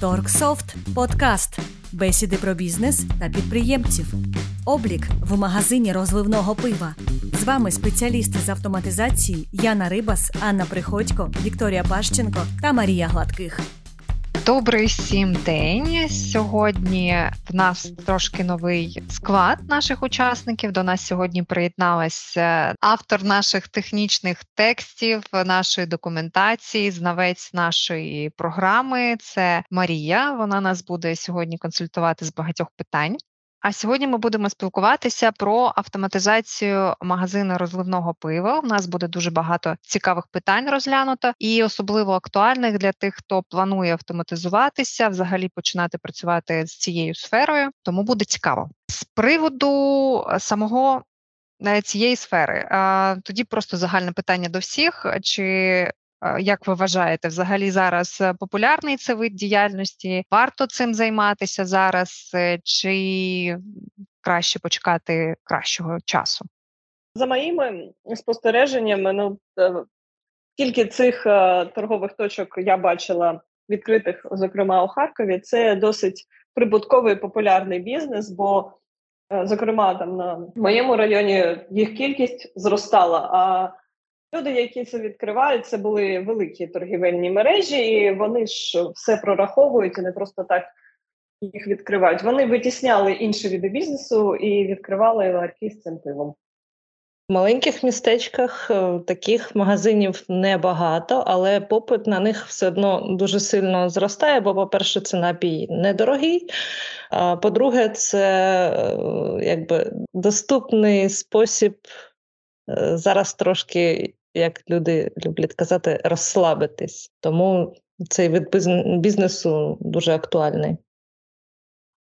Торксофт Подкаст. Бесіди про бізнес та підприємців. Облік в магазині розливного пива. З вами спеціалісти з автоматизації Яна Рибас, Анна Приходько, Вікторія Пащенко та Марія Гладких. Добрий всім день. Сьогодні в нас трошки новий склад наших учасників. До нас сьогодні приєдналася автор наших технічних текстів, нашої документації, знавець нашої програми. Це Марія. Вона нас буде сьогодні консультувати з багатьох питань. А сьогодні ми будемо спілкуватися про автоматизацію магазину розливного пива. У нас буде дуже багато цікавих питань розглянуто, і особливо актуальних для тих, хто планує автоматизуватися, взагалі починати працювати з цією сферою. Тому буде цікаво з приводу е, самого. Е, цієї сфери тоді просто загальне питання до всіх: чи як ви вважаєте, взагалі зараз е, популярний це вид діяльності? Варто цим займатися зараз, е, чи краще почекати кращого часу? За моїми спостереженнями, ну скільки е, цих торгових точок я бачила відкритих, зокрема у Харкові, це досить прибутковий популярний бізнес, бо, зокрема, там на моєму районі їх кількість зростала. а Люди, які це відкривають, це були великі торгівельні мережі, і вони ж все прораховують і не просто так їх відкривають. Вони витісняли інші види бізнесу і відкривали ларки з цим пивом. В маленьких містечках е, таких магазинів небагато, але попит на них все одно дуже сильно зростає. Бо, по-перше, це напій недорогий. А по-друге, це е, якби доступний спосіб е, зараз трошки як люди люблять казати, розслабитись. Тому цей вид бізнесу дуже актуальний.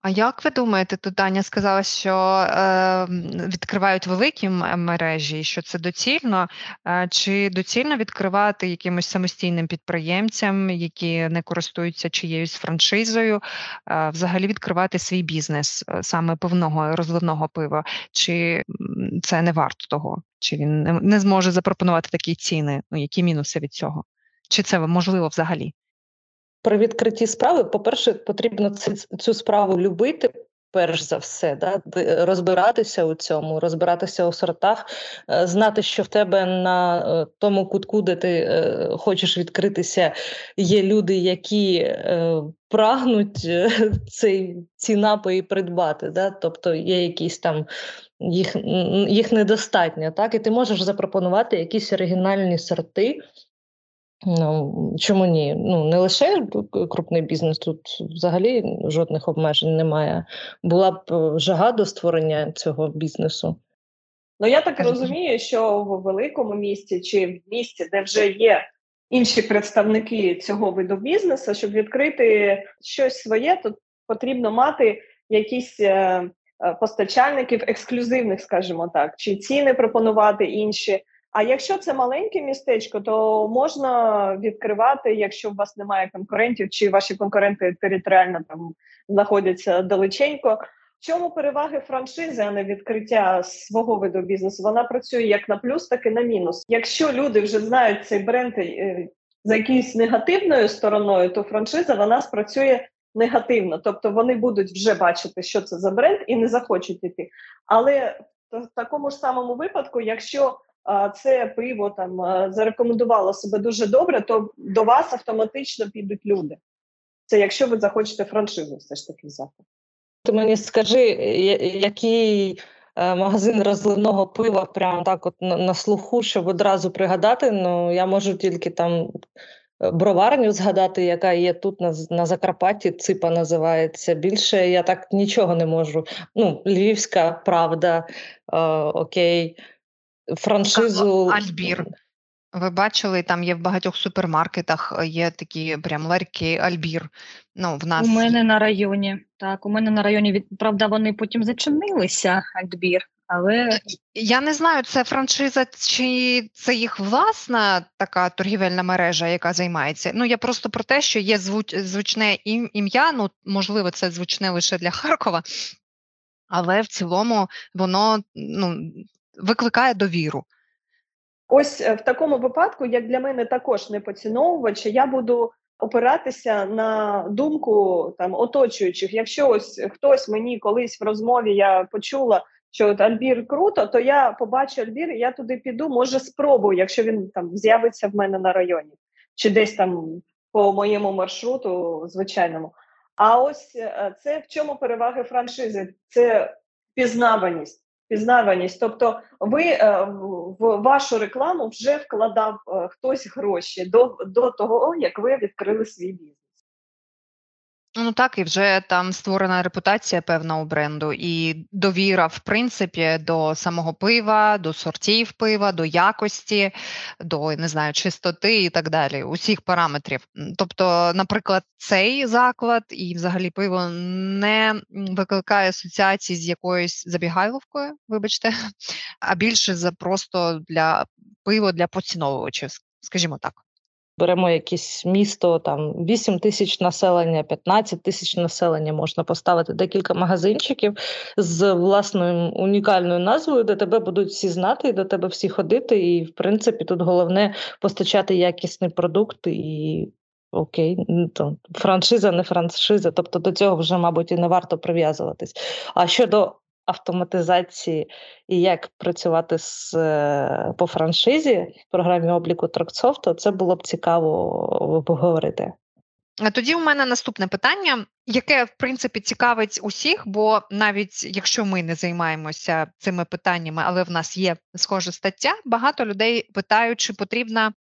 А як ви думаєте, тут Даня сказала, що е, відкривають великі мережі, що це доцільно? Е, чи доцільно відкривати якимось самостійним підприємцям, які не користуються чиєюсь франшизою, е, взагалі відкривати свій бізнес е, саме пивного розливного пива? Чи це не варто того? Чи він не, не зможе запропонувати такі ціни? Ну які мінуси від цього? Чи це можливо взагалі? При відкритті справи, по-перше, потрібно цю справу любити. Перш за все, да, розбиратися у цьому, розбиратися у сортах, е, знати, що в тебе на е, тому кутку, де ти е, хочеш відкритися, є люди, які прагнуть цей, ці напої придбати. Да? Тобто є якісь там їх їх недостатньо, так, і ти можеш запропонувати якісь оригінальні сорти. Ну, Чому ні? Ну, Не лише крупний бізнес, тут взагалі жодних обмежень немає. Була б е, жага до створення цього бізнесу. Ну, я так розумію, що в великому місті чи в місті, де вже є інші представники цього виду бізнесу, щоб відкрити щось своє, то потрібно мати якісь е постачальників ексклюзивних, скажімо так, чи ціни пропонувати інші. А якщо це маленьке містечко, то можна відкривати, якщо у вас немає конкурентів, чи ваші конкуренти територіально там знаходяться далеченько. В чому переваги франшизи, а не відкриття свого виду бізнесу? Вона працює як на плюс, так і на мінус. Якщо люди вже знають цей бренд е, за якоюсь негативною стороною, то франшиза вона спрацює негативно. Тобто вони будуть вже бачити, що це за бренд, і не захочуть іти. Але в такому ж самому випадку, якщо це пиво там зарекомендувало себе дуже добре, то до вас автоматично підуть люди. Це якщо ви захочете франшизу, все ж таки взяти. Ти мені скажи, який е, магазин розливного пива прямо так от на слуху, щоб одразу пригадати. Ну я можу тільки там броварню згадати, яка є тут на на Закарпатті, ципа називається. Більше я так нічого не можу. Ну, Львівська правда, е, окей франшизу Альбір. Ви бачили, там є в багатьох супермаркетах е, є такі прям ларьки Альбір. Ну, в нас... У мене на районі. Так, у мене на районі від правда, вони потім зачинилися, Альбір. Але я не знаю, це франшиза чи це їх власна така торгівельна мережа, яка займається. Ну я просто про те, що є звуч, звучне ім'я. Ну можливо, це звучне лише для Харкова, але в цілому воно ну викликає довіру. Ось е, в такому випадку, як для мене також не поціновувач, я буду опиратися на думку там оточуючих. Якщо ось хтось мені колись в розмові я почула, що от Альбір круто, то я побачу Альбір, і я туди піду, може спробую, якщо він там з'явиться в мене на районі, чи десь там по моєму маршруту звичайному. А ось е, це в чому переваги франшизи? Це пізнаваність. Пізнаваність, тобто ви е, в вашу рекламу вже вкладав е, хтось гроші до до того, як ви відкрили свій бізнес. Ну так, і вже там створена репутація певна у бренду, і довіра, в принципі, до самого пива, до сортів пива, до якості, до не знаю, чистоти і так далі, усіх параметрів. Тобто, наприклад, цей заклад і взагалі пиво не викликає асоціації з якоюсь забігайловкою, вибачте, а більше за просто для пиво для поціновувачів, скажімо так. Беремо якесь місто, там 8 тисяч населення, 15 тисяч населення, можна поставити декілька магазинчиків з власною унікальною назвою, де тебе будуть всі знати, і до тебе всі ходити. І, в принципі, тут головне постачати якісний продукт і. Окей, то франшиза, не франшиза, тобто до цього вже, мабуть, і не варто прив'язуватись. А щодо автоматизації і як працювати з е, по франшизі в програмі обліку Траксофту, це було б цікаво поговорити. А тоді у мене наступне питання, яке в принципі цікавить усіх, бо навіть якщо ми не займаємося цими питаннями, але в нас є схожа стаття, багато людей питають, чи потрібна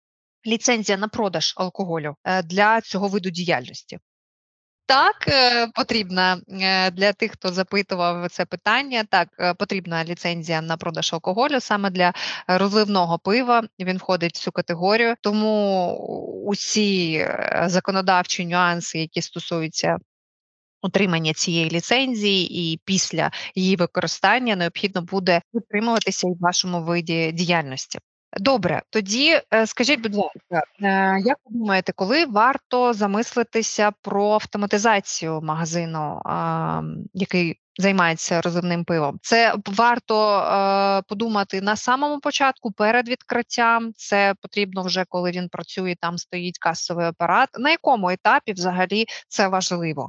ліцензія на продаж алкоголю е, для цього виду діяльності. Так, е, потрібна е, для тих, хто запитував це питання. Так, е, потрібна ліцензія на продаж алкоголю саме для розливного пива. Він входить в цю категорію. Тому усі законодавчі нюанси, які стосуються отримання цієї ліцензії, і після її використання необхідно буде утримуватися і в вашому виді діяльності. Добре, тоді е, скажіть, будь ласка, е, як ви думаєте, коли варто замислитися про автоматизацію магазину, який займається розливним пивом? Це варто е, подумати на самому початку перед відкриттям. Це потрібно вже коли він працює, там стоїть касовий апарат. На якому етапі взагалі це важливо?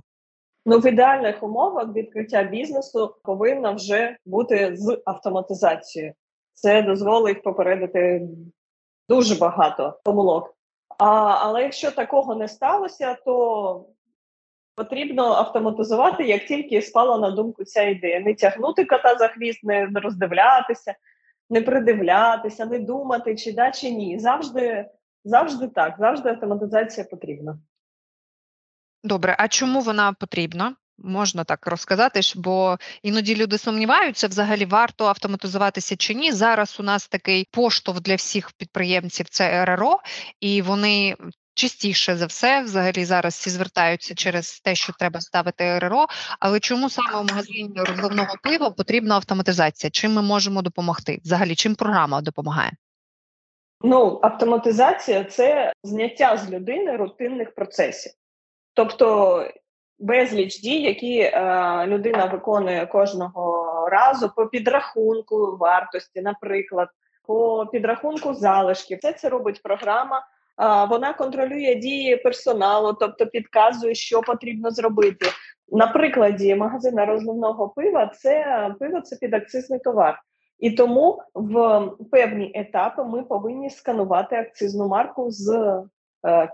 Ну, в ідеальних умовах відкриття бізнесу повинно вже бути з автоматизацією це дозволить попередити дуже багато помилок. А, Але якщо такого не сталося, то потрібно автоматизувати, як тільки спала на думку ця ідея. Не тягнути кота за хвіст, не роздивлятися, не придивлятися, не думати, чи да, чи ні. Завжди, завжди так, завжди автоматизація потрібна. Добре, а чому вона потрібна? Можна так розказати, бо іноді люди сумніваються, взагалі варто автоматизуватися чи ні. Зараз у нас такий поштовх для всіх підприємців це РРО, і вони частіше за все, взагалі, зараз всі звертаються через те, що треба ставити РРО. Але чому саме у магазині розливного пива потрібна автоматизація? Чим ми можемо допомогти? Взагалі, чим програма допомагає? Ну, автоматизація це зняття з людини рутинних процесів. Тобто безліч дій, які е, людина виконує кожного разу по підрахунку вартості, наприклад, по підрахунку залишків. Все це робить програма. Вона контролює дії персоналу, тобто підказує, що потрібно зробити. На прикладі магазина розливного пива це пиво це підакцизний товар. І тому в певні етапи ми повинні сканувати акцизну марку з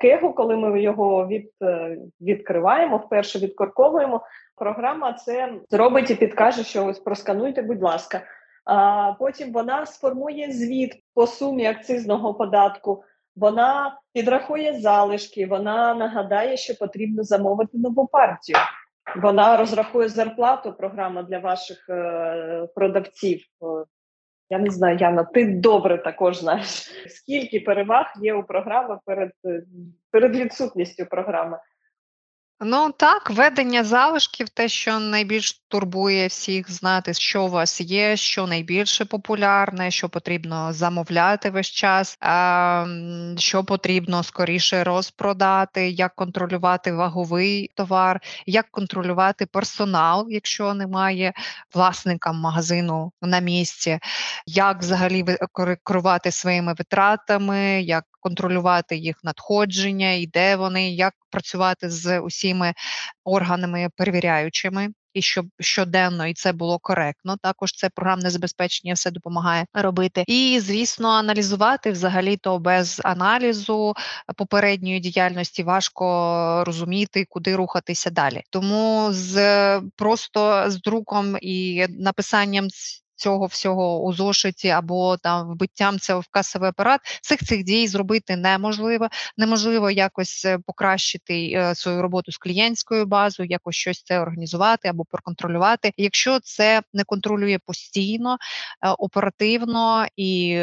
кегу, коли ми його від, е, відкриваємо, вперше відкорковуємо. Програма це зробить і підкаже, що ось проскануйте, будь ласка. А потім вона сформує звіт по сумі акцизного податку. Вона підрахує залишки, вона нагадає, що потрібно замовити нову партію. Вона розрахує зарплату. Програма для ваших е, продавців. Я не знаю, Яна, ти добре також знаєш, скільки переваг є у програми перед, перед відсутністю програми. Ну так, ведення залишків, те, що найбільш турбує всіх знати, що у вас є, що найбільше популярне, що потрібно замовляти весь час, а, що потрібно скоріше розпродати, як контролювати ваговий товар, як контролювати персонал, якщо немає власника магазину на місці, як взагалі керувати своїми витратами, як контролювати їх надходження, і де вони, як працювати з усіми органами перевіряючими. І щоб щоденно і це було коректно, також це програмне забезпечення все допомагає робити. І звісно, аналізувати взагалі то без аналізу попередньої діяльності важко розуміти, куди рухатися далі. Тому з просто з друком і написанням цього всього у зошиті або там вбиттям цього в касовий апарат, цих цих дій зробити неможливо. Неможливо якось е, покращити е, свою роботу з клієнтською базою, якось щось це організувати або проконтролювати. Якщо це не контролює постійно, е, оперативно і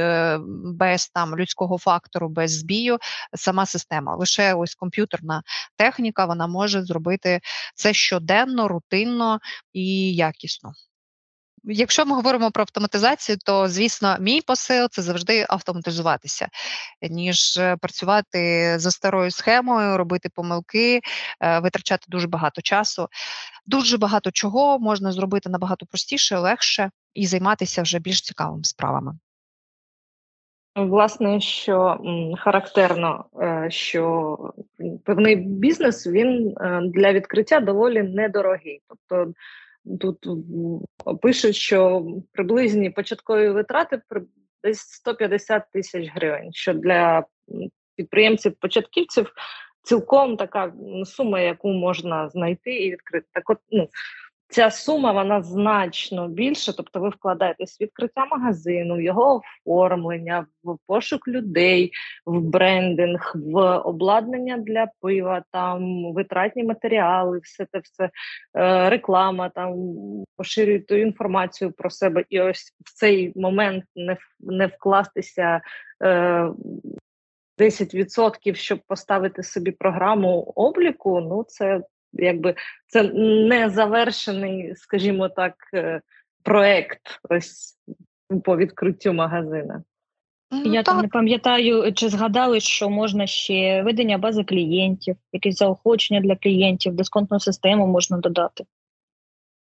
без там людського фактору, без збію, сама система, лише ось комп'ютерна техніка, вона може зробити це щоденно, рутинно і якісно. Якщо ми говоримо про автоматизацію, то звісно, мій посил це завжди автоматизуватися, ніж е, працювати за старою схемою, робити помилки, е, витрачати дуже багато часу. Дуже багато чого можна зробити набагато простіше, легше і займатися вже більш цікавими справами. Власне, що характерно, е, що певний бізнес він для відкриття доволі недорогий. Тобто Тут пишуть, що приблизні початкові витрати десь 150 тисяч гривень, що для підприємців-початківців цілком така сума, яку можна знайти і відкрити. Так, от ну Ця сума вона значно більша, тобто ви вкладаєтесь в відкриття магазину, в його оформлення, в пошук людей, в брендинг, в обладнання для пива, там витратні матеріали, все це все е, реклама, там поширюєте інформацію про себе. І ось в цей момент не не вкластися. Е, 10%, щоб поставити собі програму обліку, ну це якби це не завершений, скажімо так, е, проект ось по відкриттю магазина. Ну, Я там не пам'ятаю, чи згадали, що можна ще ведення бази клієнтів, якесь заохочення для клієнтів, дисконтну систему можна додати.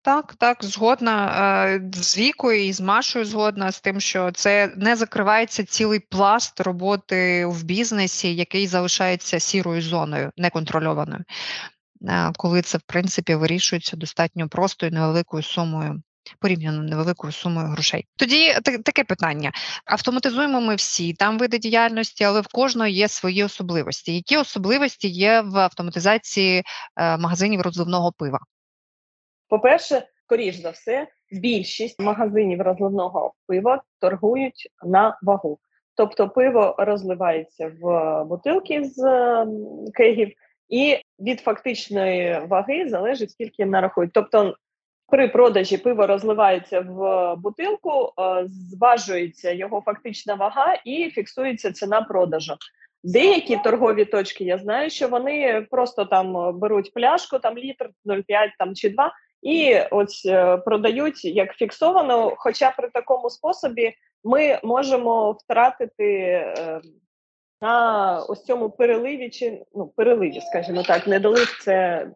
Так, так, згодна е, з вікою і з Машою згодна з тим, що це не закривається цілий пласт роботи в бізнесі, який залишається сірою зоною, неконтрольованою. Коли це в принципі вирішується достатньо простою невеликою сумою. Порівняно невеликою сумою грошей. Тоді таке питання: автоматизуємо ми всі там види діяльності, але в кожного є свої особливості. Які особливості є в автоматизації е, магазинів розливного пива? По-перше, скоріш за все, більшість магазинів розливного пива торгують на вагу. Тобто пиво розливається в бутилки з кегів, і від фактичної ваги залежить, скільки нарахують. Тобто при продажі пиво розливається в бутилку, е, зважується його фактична вага і фіксується ціна продажу. Деякі торгові точки я знаю, що вони просто там беруть пляшку, там літр 0,5 там чи 2, і ось е, продають як фіксовано. Хоча при такому способі ми можемо втратити е, на ось цьому переливі чи ну переливі, скажімо так, недолив це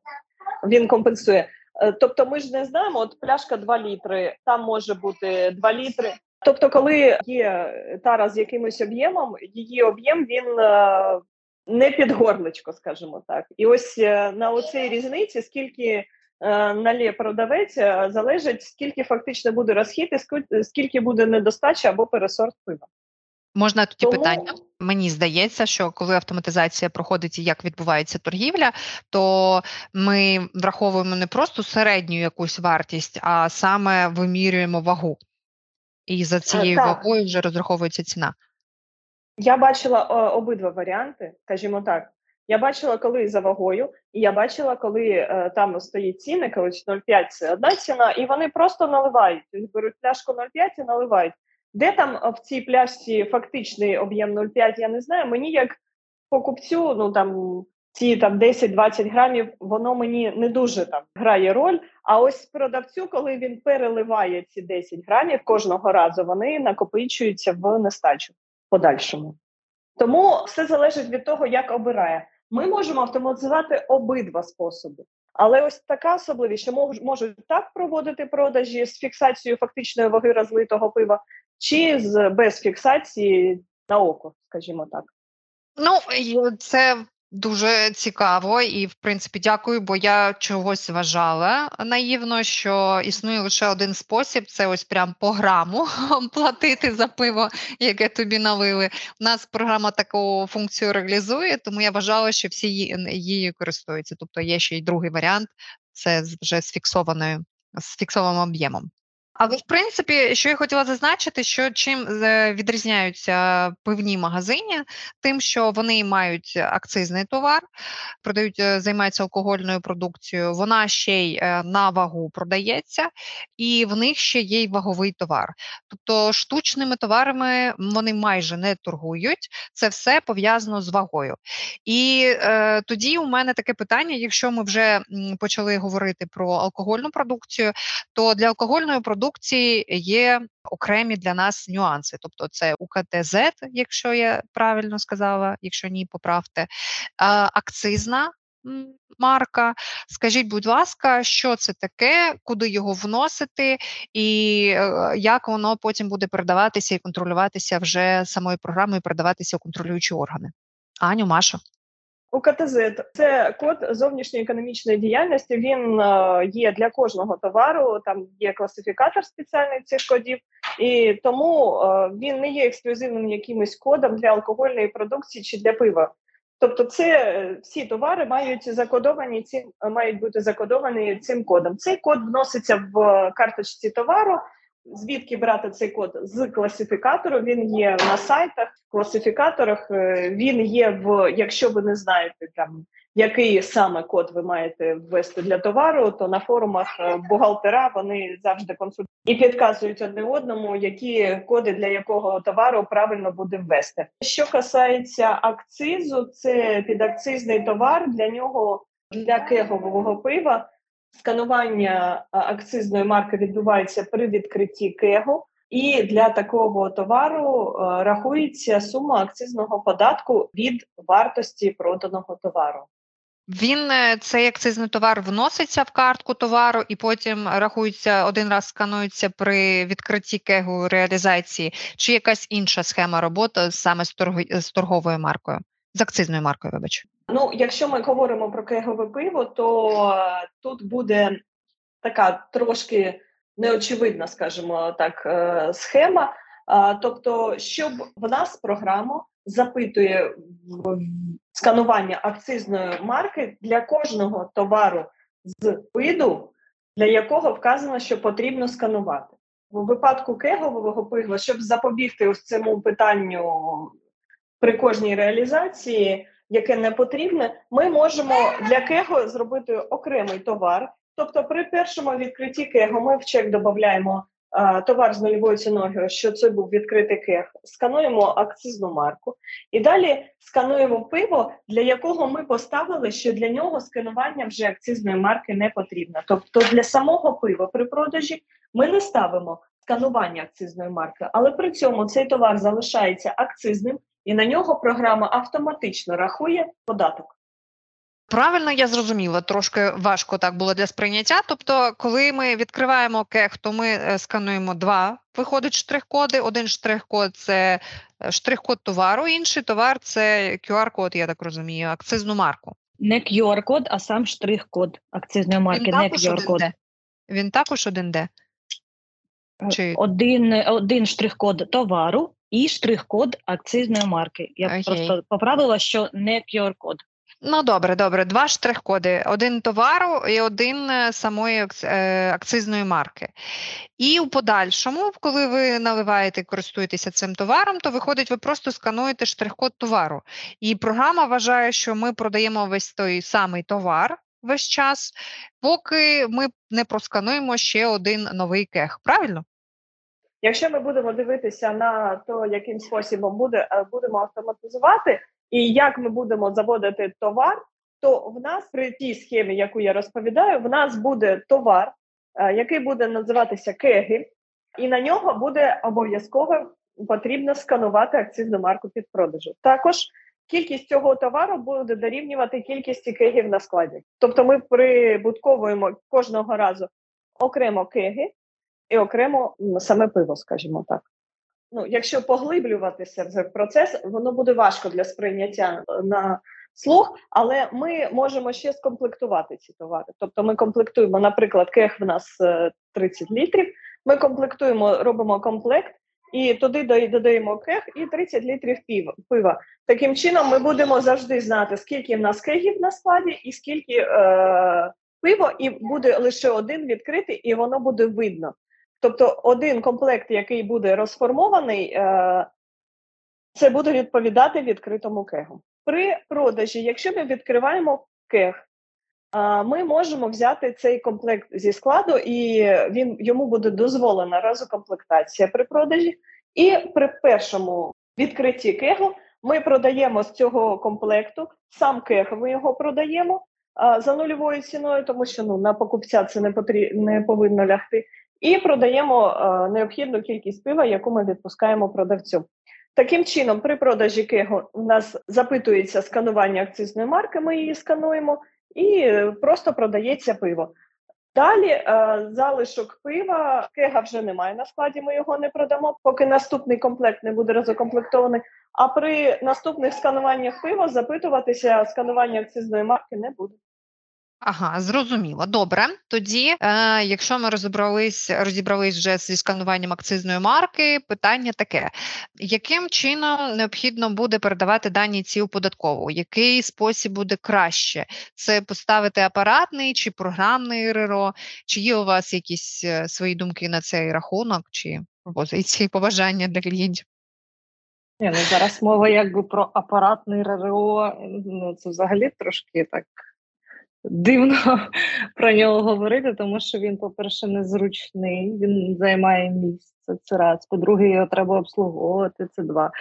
він компенсує. Е, тобто, ми ж не знаємо, от пляшка 2 літри, там може бути 2 літри. Тобто, коли є тара з якимось об'ємом, її об'єм він е, не під горлечко, скажімо так. І ось е, на оцій різниці, скільки налє продавець, залежить, скільки фактично буде розхід, і скільки буде недостача або пересорт пива. Можна тоді Тому... питання? Мені здається, що коли автоматизація проходить і як відбувається торгівля, то ми враховуємо не просто середню якусь вартість, а саме вимірюємо вагу. І за цією так. вагою вже розраховується ціна. Я бачила о, обидва варіанти, скажімо так. Я бачила, коли за вагою, і я бачила, коли е, там стоїть ціни, коли 0,5 це одна ціна, і вони просто наливають. Тобто беруть пляшку 0,5 і наливають. Де там в цій пляшці фактичний об'єм 0,5, я не знаю. Мені як покупцю, ну там ці там 10-20 грамів, воно мені не дуже там грає роль. А ось продавцю, коли він переливає ці 10 грамів кожного разу, вони накопичуються в нестачу подальшому. Тому все залежить від того, як обирає. Ми можемо автоматизувати обидва способи. Але ось така особливість, що можуть так проводити продажі з фіксацією фактичної ваги розлитого пива, чи з без фіксації на око, скажімо так. Ну це Дуже цікаво і, в принципі, дякую, бо я чогось вважала наївно, що існує лише один спосіб: це ось прям по граму платити за пиво, яке тобі налили. У нас програма таку функцію реалізує, тому я вважала, що всі її користуються. Тобто є ще й другий варіант, це вже з фіксованою з фіксованим об'ємом. Але в принципі, що я хотіла зазначити, що чим е, відрізняються пивні магазині, тим, що вони мають акцизний товар, продають, е, займаються алкогольною продукцією, вона ще й е, на вагу продається, і в них ще є й ваговий товар. Тобто штучними товарами вони майже не торгують, це все пов'язано з вагою. І е, тоді у мене таке питання: якщо ми вже почали говорити про алкогольну продукцію, то для алкогольної продукції продукції є окремі для нас нюанси. Тобто, це УКТЗ, якщо я правильно сказала, якщо ні, поправте, акцизна. Марка, скажіть, будь ласка, що це таке, куди його вносити, і е, як воно потім буде передаватися і контролюватися вже самою програмою, передаватися у контролюючі органи? Аню, Маша. УКТЗ – це код зовнішньої економічної діяльності. Він е, є для кожного товару. Там є класифікатор спеціальний цих кодів, і тому е, він не є ексклюзивним якимось кодом для алкогольної продукції чи для пива. Тобто, це е, всі товари мають закодовані цим мають бути закодовані цим кодом. Цей код вноситься в карточці товару. Звідки брати цей код з класифікатору? Він є на сайтах, класифікаторах. Е, він є в, якщо ви не знаєте там який саме код ви маєте ввести для товару, то на форумах е, бухгалтера вони завжди консультують і підказують одне одному, які коди для якого товару правильно буде ввести. Що касається акцизу, це підакцизний товар для нього для кегового пива. Сканування акцизної марки відбувається при відкритті кегу, і для такого товару рахується сума акцизного податку від вартості проданого товару. Він е, цей акцизний товар вноситься в картку товару і потім рахується один раз сканується при відкритті кегу реалізації, чи якась інша схема роботи саме з торговою маркою, з акцизною маркою, вибач. Ну, якщо ми говоримо про кегове пиво, то е, тут буде така трошки неочевидна, скажімо так, е, схема. Тобто, щоб в нас програма запитує сканування акцизної марки для кожного товару з виду, для якого вказано, що потрібно сканувати. У випадку кегового пива, щоб запобігти ось цьому питанню при кожній реалізації, яке не потрібне, ми можемо для кего зробити окремий товар. Тобто, при першому відкритті кего ми в чек додаємо товар з нульовою ціною, що це був відкритий кег, скануємо акцизну марку і далі скануємо пиво, для якого ми поставили, що для нього сканування вже акцизної марки не потрібно. Тобто для самого пива при продажі ми не ставимо сканування акцизної марки, але при цьому цей товар залишається акцизним і на нього програма автоматично рахує податок. Правильно, я зрозуміла, трошки важко так було для сприйняття. Тобто, коли ми відкриваємо кех, то ми е, скануємо два, виходить штрих-коди. Один штрих-код це е, штрих-код товару, інший товар це QR-код, я так розумію, акцизну марку. Не QR-код, а сам штрих-код акцизної марки, Він не QR-код. Він також один де? Е, Чи... Один один штрих-код товару і штрих-код акцизної марки. Я Окей. просто поправила, що не QR-код. Ну добре, добре. Два штрих-коди: один товару і один е, самої е, акцизної марки. І у подальшому, коли ви наливаєте і користуєтеся цим товаром, то виходить, ви просто скануєте штрих-код товару. І програма вважає, що ми продаємо весь той самий товар весь час, поки ми не проскануємо ще один новий кех. Правильно? Якщо ми будемо дивитися на то, яким способом буде, е, будемо автоматизувати. І як ми будемо заводити товар, то в нас при тій схемі, яку я розповідаю, в нас буде товар, е, який буде називатися кеги, і на нього буде обов'язково потрібно сканувати акцизну марку під продажу. Також кількість цього товару буде дорівнювати кількості кегів на складі. Тобто ми прибутковуємо кожного разу окремо кеги і окремо саме пиво, скажімо так. ну, якщо поглиблюватися в процес, воно буде важко для сприйняття на слух, але ми можемо ще скомплектувати ці товари. Тобто ми комплектуємо, наприклад, кех в нас 30 літрів. Ми комплектуємо, робимо комплект. І туди додаємо кех і 30 літрів пива. Таким чином, ми будемо завжди знати, скільки в нас кегів на складі, і скільки е, пиво, і буде лише один відкритий, і воно буде видно. Тобто, один комплект, який буде розформований, е, це буде відповідати відкритому кегу. При продажі, якщо ми відкриваємо кег, ми можемо взяти цей комплект зі складу, і він йому буде дозволена разокомплектація при продажі. І при першому відкритті кегу ми продаємо з цього комплекту сам кег, ми його продаємо за нульовою ціною, тому що ну на покупця це не потріб, не повинно лягти. І продаємо а, необхідну кількість пива, яку ми відпускаємо продавцю. Таким чином, при продажі кегу у нас запитується сканування акцизної марки, ми її скануємо, і просто продається пиво. Далі е, залишок пива, кега вже немає на складі, ми його не продамо, поки наступний комплект не буде розукомплектований. А при наступних скануваннях пива запитуватися сканування акцизної марки не буде. Ага, зрозуміло. Добре. Тоді, е, якщо ми розібрались, розібрались вже зі скануванням акцизної марки, питання таке: яким чином необхідно буде передавати дані ці у податкову? Який спосіб буде краще? Це поставити апаратний чи програмний РРО? Чи є у вас якісь е, свої думки на цей рахунок, чи пропозиції побажання для клієнтів? Ні, ну Зараз мова якби про апаратний РРО, ну це взагалі трошки так дивно про нього говорити, тому що він, по-перше, незручний, він займає місце. Це раз. По-друге, його треба обслуговувати. Це два.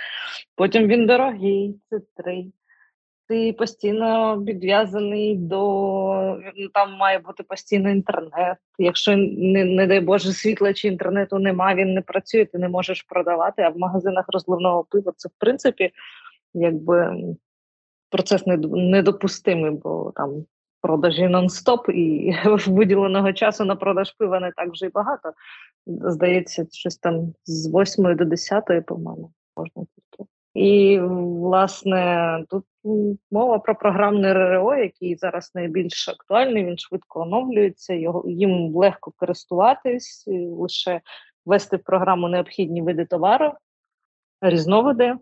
Потім він дорогий, це три. Ти постійно підв'язаний до там має бути постійно інтернет. Якщо не, не дай Боже світла чи інтернету немає, він не працює, ти не можеш продавати. А в магазинах розливного пива це в принципі якби процес недопустимий, бо там продажі нон-стоп, і виділеного часу на продаж пива не так вже й багато. Здається, щось там з 8 до 10, по-моєму, можна тільки. І, власне, тут мова про програмне РРО, який зараз найбільш актуальний, він швидко оновлюється, його їм легко користуватись, лише ввести в програму необхідні види товару, різновиди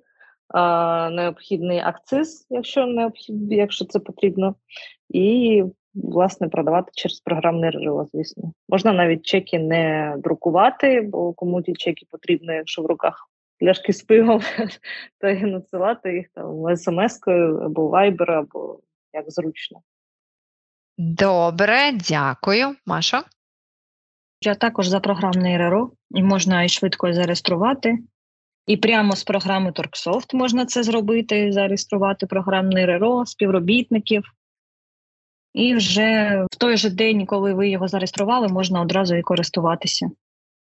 необхідний акциз, якщо необхід, якщо це потрібно, і власне продавати через програмне РРО, звісно. Можна навіть чеки не друкувати, бо кому ті чеки потрібні, якщо в руках пляшки з пивом, то і надсилати їх там смс-кою або вайбер, або як зручно. Добре, дякую, Маша. Я також за програмне РРО, і можна і швидко зареєструвати. І прямо з програми Торксофт можна це зробити, зареєструвати програмне РРО, співробітників. І вже в той же день, коли ви його зареєстрували, можна одразу і користуватися.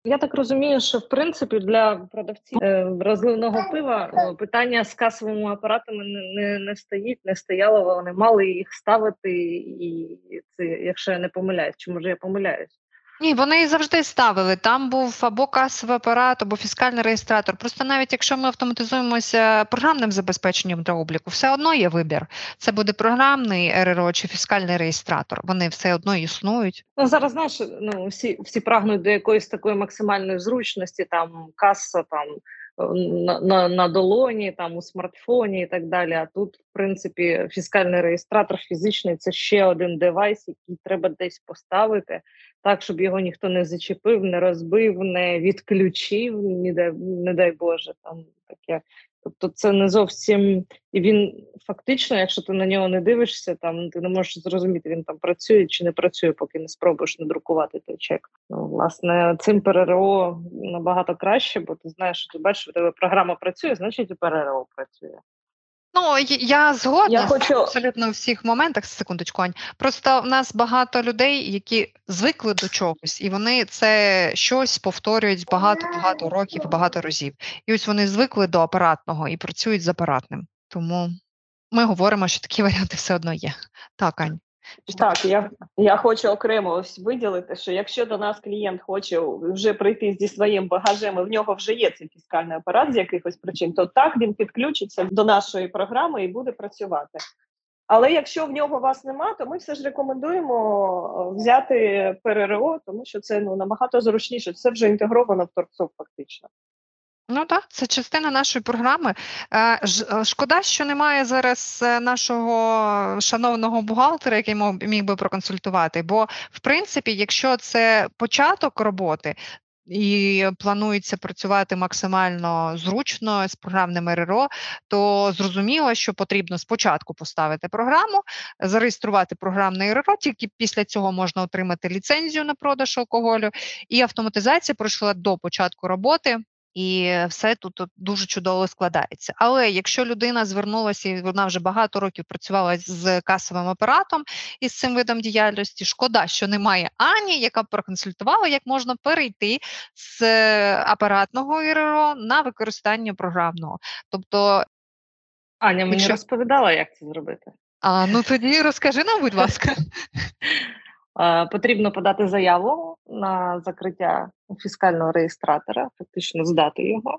Я так розумію, що в принципі для продавців е, розливного пива питання з касовими апаратами не не, стоїть, не стояло, вони мали їх ставити, і це, якщо я не помиляюсь, чи може я помиляюсь? Ні, вони завжди ставили. Там був або касовий апарат, або фіскальний реєстратор. Просто навіть якщо ми автоматизуємося програмним забезпеченням для обліку, все одно є вибір. Це буде програмний РРО чи фіскальний реєстратор. Вони все одно існують. Ну зараз знаєш, ну всі всі прагнуть до якоїсь такої максимальної зручності, там каса там. На, на на, долоні, там у смартфоні і так далі. А тут, в принципі, фіскальний реєстратор фізичний це ще один девайс, який треба десь поставити, так, щоб його ніхто не зачепив, не розбив, не відключив, не не дай Боже, там таке. Тобто це не зовсім і він фактично, якщо ти на нього не дивишся, там ти не можеш зрозуміти, він там працює чи не працює, поки не спробуєш не друкувати той чек. Ну, власне, цим ПРРО набагато краще, бо ти знаєш, що ти бачиш, у тебе програма працює, значить і ПРРО працює. Ну я згодна я хочу... абсолютно у всіх моментах. Секундочку, Ань. Просто в нас багато людей, які звикли до чогось, і вони це щось повторюють багато-багато років, багато разів. І ось вони звикли до апаратного і працюють з апаратним. Тому ми говоримо, що такі варіанти все одно є. Так, Ань. Так, я я хочу окремо ось виділити, що якщо до нас клієнт хоче вже прийти зі своїм багажем, і в нього вже є цей фіскальний апарат з якихось причин, то так він підключиться до нашої програми і буде працювати. Але якщо в нього вас нема, то ми все ж рекомендуємо взяти ПРРО, тому що це ну набагато зручніше. Це вже інтегровано в торцов, фактично. Ну так, це частина нашої програми. Е, е, шкода, що немає зараз е, нашого шановного бухгалтера, який міг би проконсультувати. Бо, в принципі, якщо це початок роботи. І планується працювати максимально зручно з програмним РРО, то зрозуміло, що потрібно спочатку поставити програму, зареєструвати програмне РРО, тільки після цього можна отримати ліцензію на продаж алкоголю, і автоматизація пройшла до початку роботи і все тут дуже чудово складається. Але якщо людина звернулася і вона вже багато років працювала з касовим апаратом і з цим видом діяльності, шкода, що немає Ані, яка б проконсультувала, як можна перейти з апаратного ІРРО на використання програмного. Тобто Аня мені якщо... розповідала, як це зробити. А ну тоді розкажи нам, будь ласка. Потрібно подати заяву на закриття фіскального реєстратора, фактично здати його,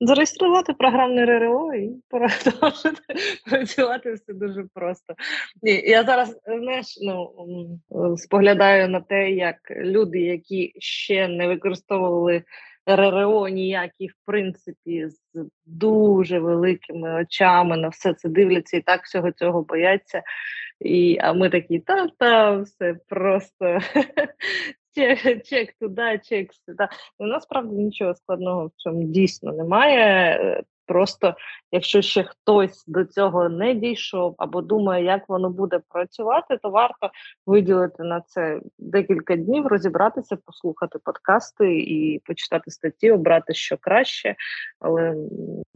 зареєструвати програмне РРО і продовжити працювати все дуже просто. Ні, Я зараз знаєш, ну, споглядаю на те, як люди, які ще не використовували РРО ніякі, в принципі, з дуже великими очами на все це дивляться і так всього цього бояться. І, А ми такі, та та все просто чек, чек туди, чек сюди. Ну, насправді нічого складного в цьому дійсно немає. Просто якщо ще хтось до цього не дійшов або думає, як воно буде працювати, то варто виділити на це декілька днів, розібратися, послухати подкасти і почитати статті, обрати що краще, але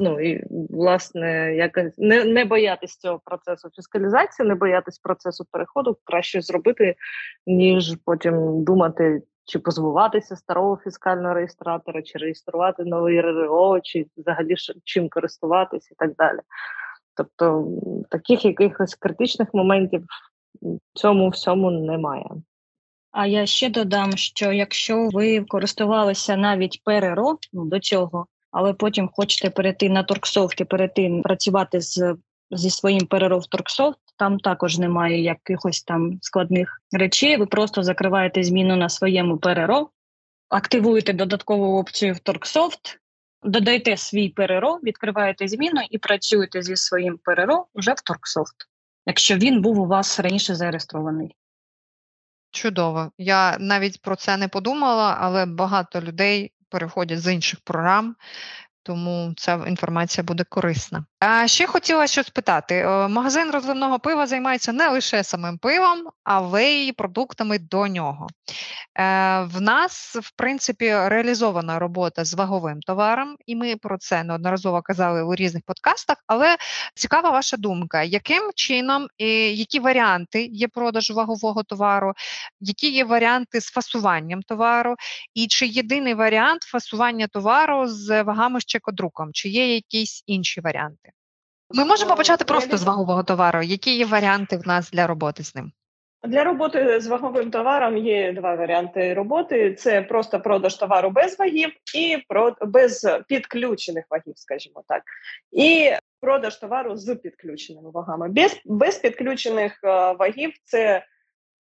ну і власне якось не не боятись цього процесу фіскалізації, не боятись процесу переходу, краще зробити, ніж потім думати чи позбуватися старого фіскального реєстратора, чи реєструвати новий РРО, чи взагалі чим користуватися і так далі. Тобто таких якихось критичних моментів в цьому всьому немає. А я ще додам, що якщо ви користувалися навіть ПРРО ну, до цього, але потім хочете перейти на Торксофт і перейти працювати з зі своїм ПРРО в Торксофт, там також немає якихось там складних речей. Ви просто закриваєте зміну на своєму ПРРО, активуєте додаткову опцію в Торксофт, додаєте свій ПРРО, відкриваєте зміну і працюєте зі своїм ПРРО вже в Торксофт, якщо він був у вас раніше зареєстрований. Чудово. Я навіть про це не подумала, але багато людей переходять з інших програм тому ця інформація буде корисна. А ще хотіла щось спитати: е, магазин розливного пива займається не лише самим пивом, але й продуктами до нього. Е, в нас, в принципі, реалізована робота з ваговим товаром, і ми про це неодноразово казали у різних подкастах. Але цікава ваша думка, яким чином і які варіанти є продажу вагового товару, які є варіанти з фасуванням товару, і чи єдиний варіант фасування товару з вагами з чекодруком, чи є якісь інші варіанти? Ми можемо почати просто з вагового товару. Які є варіанти в нас для роботи з ним? Для роботи з ваговим товаром є два варіанти роботи: це просто продаж товару без вагів і без підключених вагів, скажімо так, і продаж товару з підключеними вагами. Без без підключених е, вагів це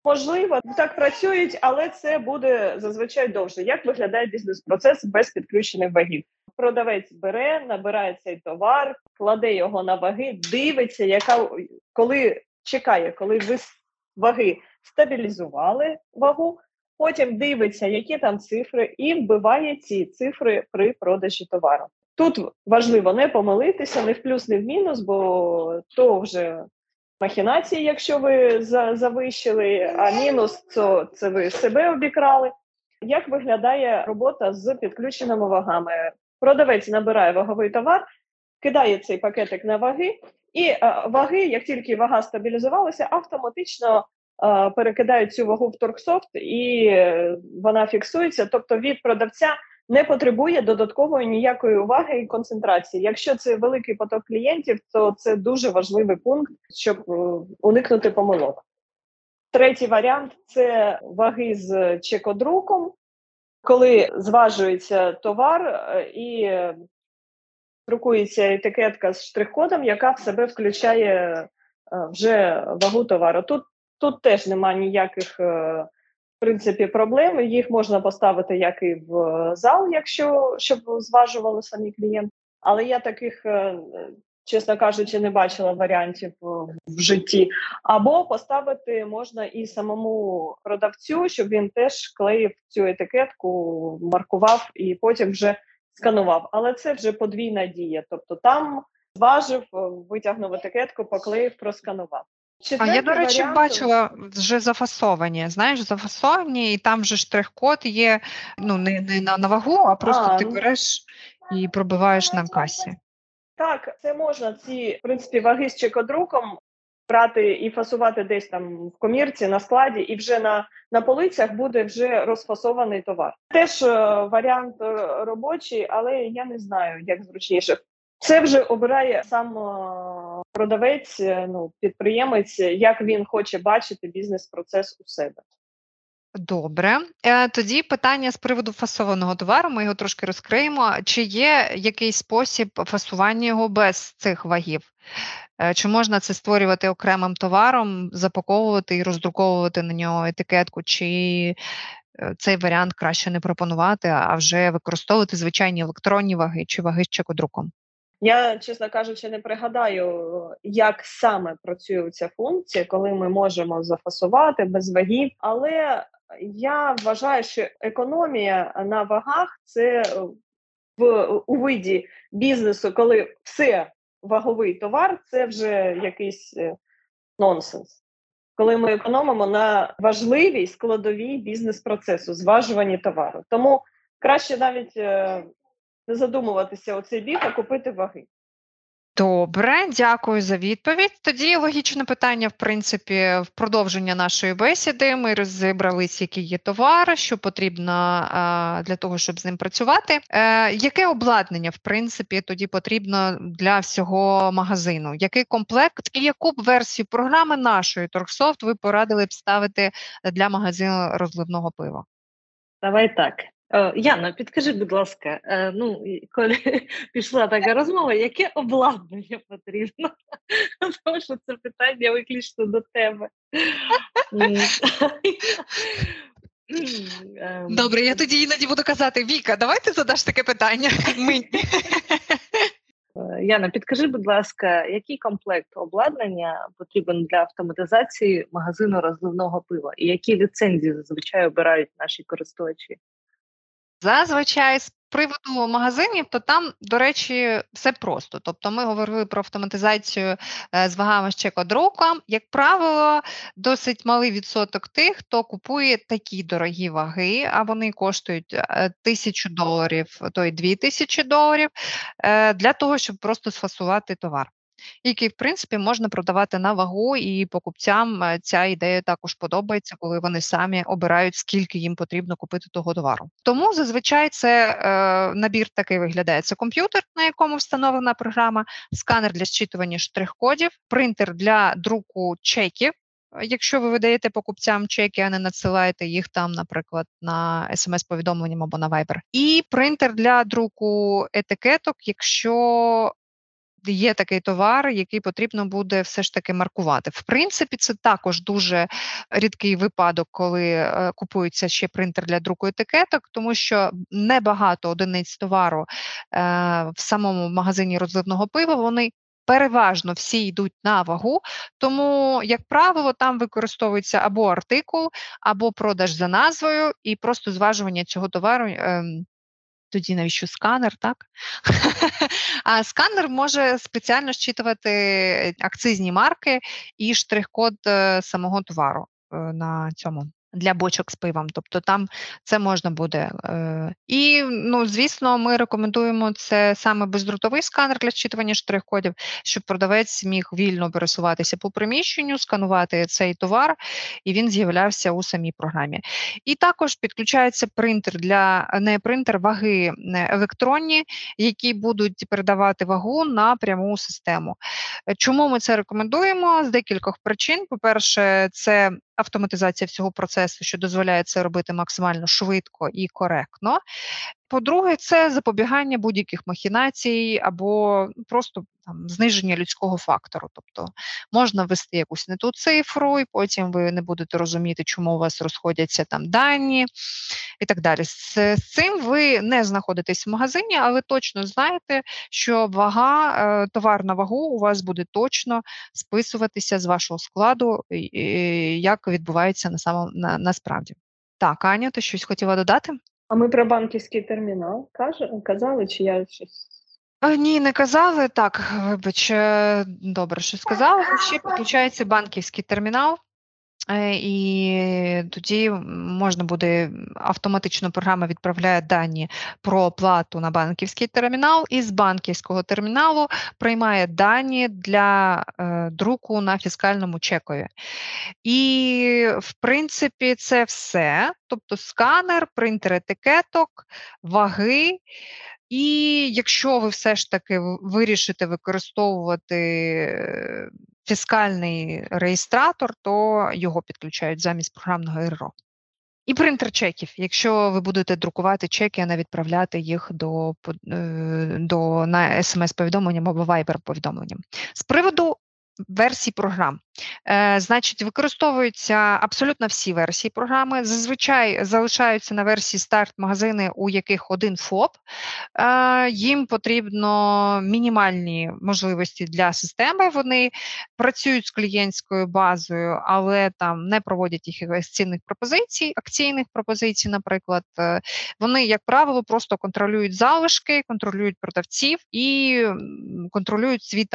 можливо так працюють, але це буде зазвичай довше. Як виглядає бізнес-процес без підключених вагів? Продавець бере, набирає цей товар, кладе його на ваги, дивиться, яка коли чекає, коли ви ваги стабілізували вагу, потім дивиться, які там цифри, і вбиває ці цифри при продажі товару. Тут важливо не помилитися, не в плюс, не в мінус, бо то вже махінації, якщо ви завищили, а мінус то це ви себе обікрали. Як виглядає робота з підключеними вагами? Продавець набирає ваговий товар, кидає цей пакетик на ваги, і е, ваги, як тільки вага стабілізувалася, автоматично е, перекидають цю вагу в торксофт і е, вона фіксується. Тобто від продавця не потребує додаткової ніякої уваги і концентрації. Якщо це великий поток клієнтів, то це дуже важливий пункт, щоб уникнути помилок. Третій варіант це ваги з чекодруком, коли зважується товар е, і друкується етикетка з штрих-кодом, яка в себе включає е, вже вагу товару. Тут тут теж немає ніяких в принципі проблем. Їх можна поставити як і в зал, якщо щоб зважували самі клієнти. Але я таких чесно кажучи, не бачила варіантів е, в житті. Або поставити можна і самому продавцю, щоб він теж клеїв цю етикетку, маркував і потім вже сканував. Але це вже подвійна дія. Тобто там зважив, е, витягнув етикетку, поклеїв, просканував. Четвертий а я, до речі, варіант... бачила вже зафасовані. Знаєш, зафасовані, і там же штрих-код є ну не не на, на вагу, а просто а, ти ну. береш і пробиваєш на касі. Так, це можна ці в принципі ваги з чекодруком брати і фасувати десь там в комірці на складі, і вже на на полицях буде вже розфасований товар. Теж е, варіант е, робочий, але я не знаю, як зручніше. Це вже обирає сам е, продавець, ну підприємець, як він хоче бачити бізнес-процес у себе. Добре, е, тоді питання з приводу фасованого товару. Ми його трошки розкриємо. Чи є якийсь спосіб фасування його без цих вагів? Е, чи можна це створювати окремим товаром, запаковувати і роздруковувати на нього етикетку, чи е, цей варіант краще не пропонувати, а вже використовувати звичайні електронні ваги чи ваги з чекодруком? Я, чесно кажучи, не пригадаю, як саме працює ця функція, коли ми можемо зафасувати без вагів, але я вважаю, що економія на вагах це в у виді бізнесу, коли все ваговий товар, це вже якийсь е, нонсенс. Коли ми економимо на важливій складовій бізнес-процесу, зважуванні товару. Тому краще навіть е, не задумуватися у цей бік, а купити ваги. Добре, дякую за відповідь. Тоді логічне питання, в принципі, в продовження нашої бесіди. Ми розібрались, які є товари, що потрібно а, для того, щоб з ним працювати. Е, Яке обладнання, в принципі, тоді потрібно для всього магазину? Який комплект і яку б версію програми нашої Торксофт ви порадили б ставити для магазину розливного пива? Давай так. Е, Яна, підкажи, будь ласка, е, ну коли пішла така розмова, яке обладнання потрібно? Тому що це питання виключно до тебе. Ем, Добре, я тоді іноді буду казати Віка, давай ти задаш таке питання. Е, Яна, підкажи, будь ласка, який комплект обладнання потрібен для автоматизації магазину розливного пива і які ліцензії зазвичай обирають наші користувачі? Зазвичай з приводу магазинів, то там, до речі, все просто. Тобто ми говорили про автоматизацію е, з вагами з чекодруком. Як правило, досить малий відсоток тих, хто купує такі дорогі ваги, а вони коштують е, тисячу доларів, то й дві тисячі доларів, е, для того, щоб просто сфасувати товар який, в принципі, можна продавати на вагу, і покупцям е, ця ідея також подобається, коли вони самі обирають, скільки їм потрібно купити того товару. Тому зазвичай це е, набір такий виглядає: це комп'ютер, на якому встановлена програма, сканер для зчитування штрих-кодів, принтер для друку чеків. Якщо ви видаєте покупцям чеки, а не надсилаєте їх там, наприклад, на смс-повідомленням або на Viber. і принтер для друку етикеток, якщо є такий товар, який потрібно буде все ж таки маркувати. В принципі, це також дуже рідкий випадок, коли е, купується ще принтер для друку етикеток, тому що небагато одиниць товару е, в самому магазині розливного пива вони. Переважно всі йдуть на вагу, тому, як правило, там використовується або артикул, або продаж за назвою, і просто зважування цього товару ем, тоді навіщо сканер, так? а сканер може спеціально щитувати акцизні марки і штрих-код е, самого товару е, на цьому для бочок з пивом, тобто там це можна буде. Е, І, ну, звісно, ми рекомендуємо це саме бездротовий сканер для зчитування штрих-кодів, щоб продавець міг вільно пересуватися по приміщенню, сканувати цей товар, і він з'являвся у самій програмі. І також підключається принтер для не принтер ваги е, електронні, які будуть передавати вагу на пряму систему. Чому ми це рекомендуємо? З декількох причин. По-перше, це автоматизація всього процесу, що дозволяє це робити максимально швидко і коректно. По-друге, це запобігання будь-яких махінацій або просто там зниження людського фактору. Тобто можна ввести якусь не ту цифру, і потім ви не будете розуміти, чому у вас розходяться там дані і так далі. З, з цим ви не знаходитесь в магазині, але точно знаєте, що вага, е, товар на вагу у вас буде точно списуватися з вашого складу, як відбувається на самому на, насправді. Так, Аня, ти щось хотіла додати? А ми про банківський термінал казали, чи я щось. Ні, не казали так. Вибач, е, добре, що сказала. Ще підключається банківський термінал. Е, і тоді можна буде автоматично програма відправляє дані про оплату на банківський термінал, і з банківського терміналу приймає дані для е, друку на фіскальному чекові. І, в принципі, це все. Тобто сканер, принтер етикеток, ваги. І якщо ви все ж таки вирішите використовувати е, фіскальний реєстратор, то його підключають замість програмного РРО. І принтер чеків, якщо ви будете друкувати чеки, а не відправляти їх до е, до на смс-повідомленням або вайбер повідомленням. З приводу версій програм. Е, Значить, використовуються абсолютно всі версії програми. Зазвичай залишаються на версії старт магазини, у яких один ФОП. Е, Їм потрібно мінімальні можливості для системи. Вони працюють з клієнтською базою, але там не проводять їх цінних пропозицій, акційних пропозицій, наприклад. Е, вони, як правило, просто контролюють залишки, контролюють продавців і контролюють свій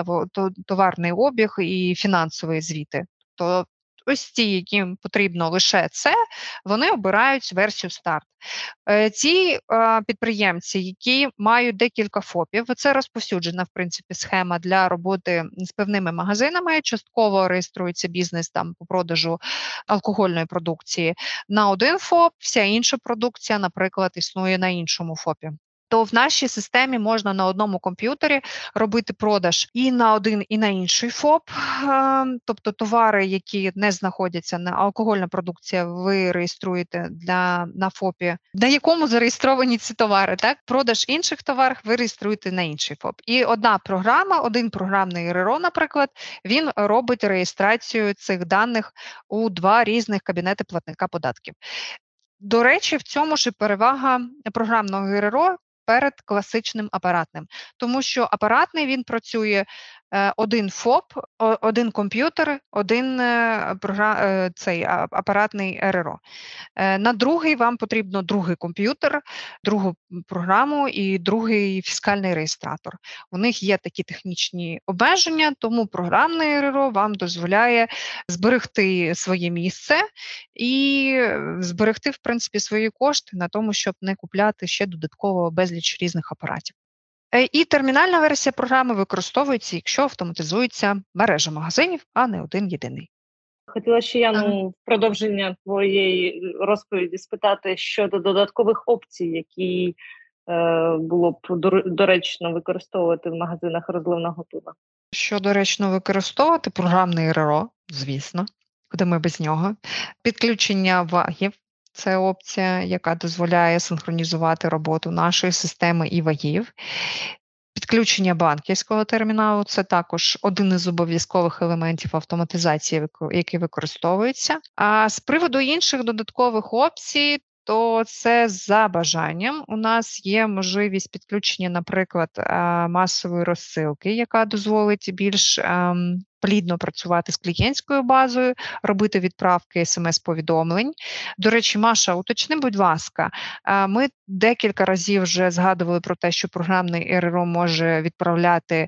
товарний обіг і фінансовий звіти. То ось ті, яким потрібно лише це, вони обирають версію старт. Е, ці підприємці, які мають декілька ФОПів, це розповсюджена в принципі схема для роботи з певними магазинами. Частково реєструється бізнес там по продажу алкогольної продукції на один ФОП, вся інша продукція, наприклад, існує на іншому ФОПі то в нашій системі можна на одному комп'ютері робити продаж і на один, і на інший ФОП, ем, тобто товари, які не знаходяться на алкогольна продукція, ви реєструєте для на ФОПі, на якому зареєстровані ці товари. Так, продаж інших товарів ви реєструєте на інший ФОП. І одна програма, один програмний РРО, наприклад, він робить реєстрацію цих даних у два різних кабінети платника податків. До речі, в цьому ж перевага програмного РРО перед класичним апаратним, тому що апаратний він працює один ФОП, один комп'ютер, один е, е, цей апаратний РРО. На другий вам потрібно другий комп'ютер, другу програму і другий фіскальний реєстратор. У них є такі технічні обмеження, тому програмний РРО вам дозволяє зберегти своє місце і зберегти, в принципі, свої кошти на тому, щоб не купляти ще додатково безліч різних апаратів. Е, і термінальна версія програми використовується, якщо автоматизується мережа магазинів, а не один єдиний. Хотіла ще я ну, в продовження твоєї розповіді спитати щодо додаткових опцій, які е, було б доречно використовувати в магазинах розливного пива. Що доречно використовувати? Програмний РРО, звісно, куди ми без нього. Підключення вагів це опція, яка дозволяє синхронізувати роботу нашої системи і вагів. Підключення банківського терміналу це також один із обов'язкових елементів автоматизації, який використовується. А з приводу інших додаткових опцій, то це за бажанням. У нас є можливість підключення, наприклад, масової розсилки, яка дозволить більш ем, плідно працювати з клієнтською базою, робити відправки смс-повідомлень. До речі, Маша, уточни, будь ласка, ми декілька разів вже згадували про те, що програмний РРО може відправляти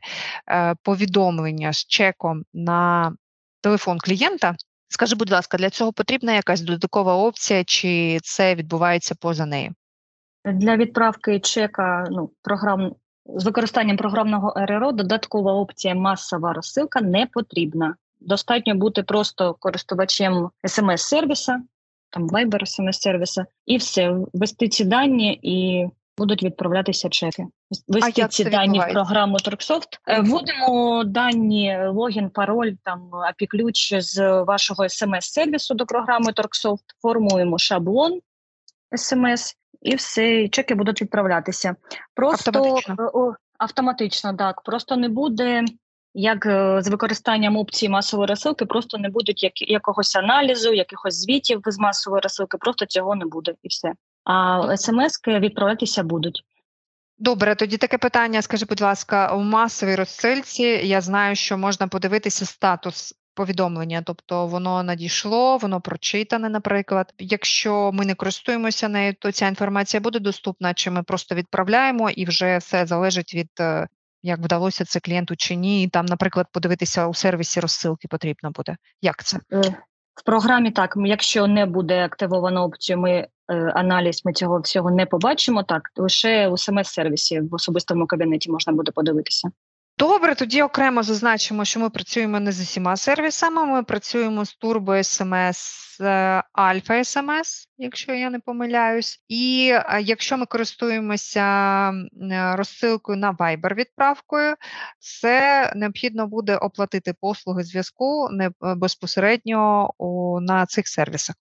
е, повідомлення з чеком на телефон клієнта. Скажи, будь ласка, для цього потрібна якась додаткова опція, чи це відбувається поза нею? Для відправки чека ну, програм з використанням програмного РРО додаткова опція масова розсилка не потрібна. Достатньо бути просто користувачем смс-сервіса, там Viber смс-сервіса, і все, ввести ці дані, і будуть відправлятися чеки. Ввести ці дані в програму Торксофт. Е, Вводимо дані, логін, пароль, там API-ключ з вашого смс-сервісу до програми Торксофт, формуємо шаблон смс і все, і чеки будуть відправлятися. Просто Автоматично. е, автоматично, так. Просто не буде. Як е, з використанням опції масової розсилки, просто не буде як, якогось аналізу, якихось звітів з масової розсилки, просто цього не буде і все. А смс-ки відправлятися будуть. Добре, тоді таке питання. Скажи, будь ласка, у масовій розсильці я знаю, що можна подивитися статус повідомлення, тобто воно надійшло, воно прочитане, наприклад. Якщо ми не користуємося нею, то ця інформація буде доступна, чи ми просто відправляємо, і вже все залежить від е, як вдалося це клієнту чи ні. Там, наприклад, подивитися у сервісі розсилки потрібно буде. Як це? Е, В програмі так, якщо не буде активовано опцію, ми е, аналіз, ми цього всього не побачимо. Так, лише у смс-сервісі в особистому кабінеті можна буде подивитися. Добре, тоді окремо зазначимо, що ми працюємо не з усіма сервісами. Ми працюємо з Turbo SMS, е, Alpha SMS, якщо я не помиляюсь. І е, якщо ми користуємося е, розсилкою на Viber відправкою, це необхідно буде оплатити послуги зв'язку безпосередньо на цих сервісах,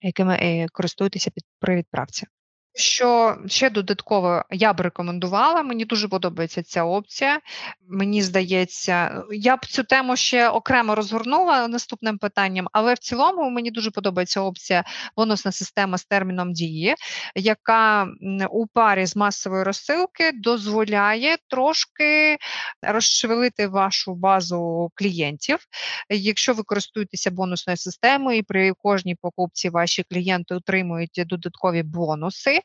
якими користуєтеся при відправці. Що ще додатково я б рекомендувала, мені дуже подобається ця опція. Мені здається, я б цю тему ще окремо розгорнула наступним питанням, але в цілому мені дуже подобається опція бонусна система з терміном дії, яка у парі з масової розсилки дозволяє трошки розшевелити вашу базу клієнтів. Якщо ви користуєтеся бонусною системою, і при кожній покупці ваші клієнти отримують додаткові бонуси.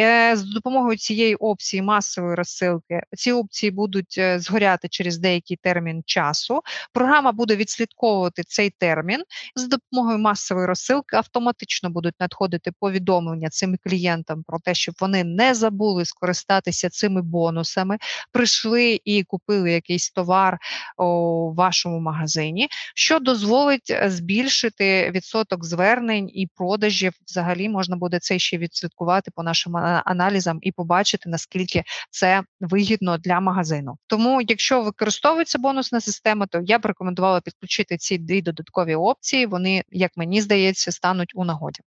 Е, З допомогою цієї опції масової розсилки ці опції будуть е, згоряти через деякий термін часу. Програма буде відслідковувати цей термін. З допомогою масової розсилки автоматично будуть надходити повідомлення цим клієнтам про те, щоб вони не забули скористатися цими бонусами, прийшли і купили якийсь товар у вашому магазині, що дозволить е, збільшити відсоток звернень і продажів. Взагалі можна буде це ще відслідкувати по нашим а- аналізам і побачити, наскільки це вигідно для магазину. Тому, якщо використовується бонусна система, то я б рекомендувала підключити ці дві додаткові опції. Вони, як мені здається, стануть у нагоді.